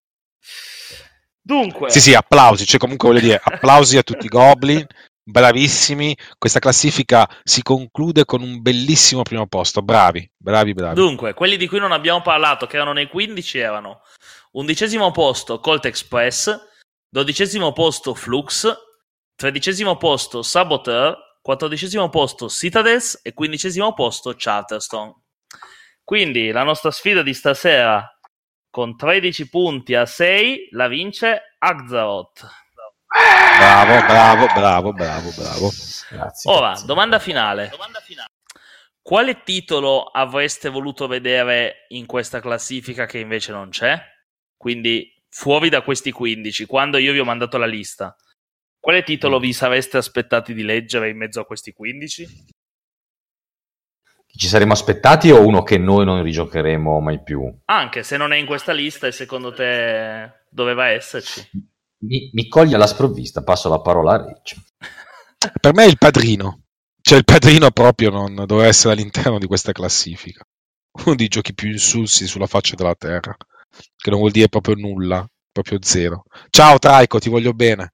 [SPEAKER 1] Dunque,
[SPEAKER 3] Sì, sì, applausi, cioè comunque voglio dire, applausi a tutti i Goblin, bravissimi. Questa classifica si conclude con un bellissimo primo posto. Bravi, bravi, bravi.
[SPEAKER 1] Dunque, quelli di cui non abbiamo parlato, che erano nei 15, erano undicesimo posto Colt Express, dodicesimo posto Flux, tredicesimo posto Saboteur, quattordicesimo posto Citadels e quindicesimo posto Charterstone. Quindi la nostra sfida di stasera con 13 punti a 6 la vince Axaroth.
[SPEAKER 3] Bravo, bravo, bravo, bravo, bravo.
[SPEAKER 2] Grazie.
[SPEAKER 1] Ora,
[SPEAKER 2] grazie.
[SPEAKER 1] domanda finale. Quale titolo avreste voluto vedere in questa classifica che invece non c'è? Quindi fuori da questi 15, quando io vi ho mandato la lista, quale titolo vi sareste aspettati di leggere in mezzo a questi 15?
[SPEAKER 2] Ci saremmo aspettati o uno che noi non rigiocheremo mai più?
[SPEAKER 1] Anche se non è in questa lista e secondo te doveva esserci.
[SPEAKER 2] Mi, mi coglie alla sprovvista, passo la parola a Rich.
[SPEAKER 3] Per me è il padrino. Cioè il padrino proprio non doveva essere all'interno di questa classifica. Uno dei giochi più insulsi sulla faccia della terra. Che non vuol dire proprio nulla, proprio zero. Ciao Traico, ti voglio bene.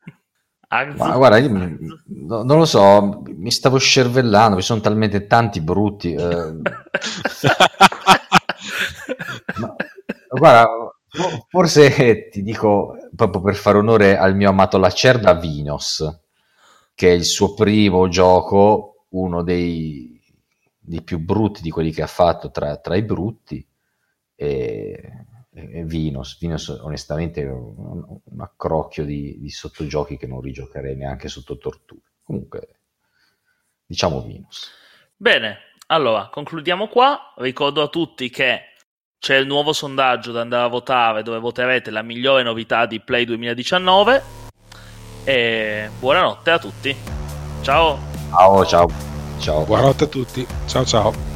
[SPEAKER 2] Ma guarda, io no- non lo so, mi stavo scervellando, vi sono talmente tanti brutti. eh, ma- guarda, fo- forse ti dico, proprio per fare onore al mio amato Lacerda, Vinos, che è il suo primo gioco, uno dei, dei più brutti di quelli che ha fatto tra, tra i brutti. E Vinos, Vinos onestamente è un, un accrocchio di, di sottogiochi che non rigiocherei neanche sotto tortura. Comunque, diciamo Vinos.
[SPEAKER 1] Bene, allora concludiamo qua. Ricordo a tutti che c'è il nuovo sondaggio da andare a votare dove voterete la migliore novità di Play 2019. E buonanotte a tutti. Ciao.
[SPEAKER 2] Ciao, ciao, ciao.
[SPEAKER 3] Buonanotte a tutti. Ciao ciao.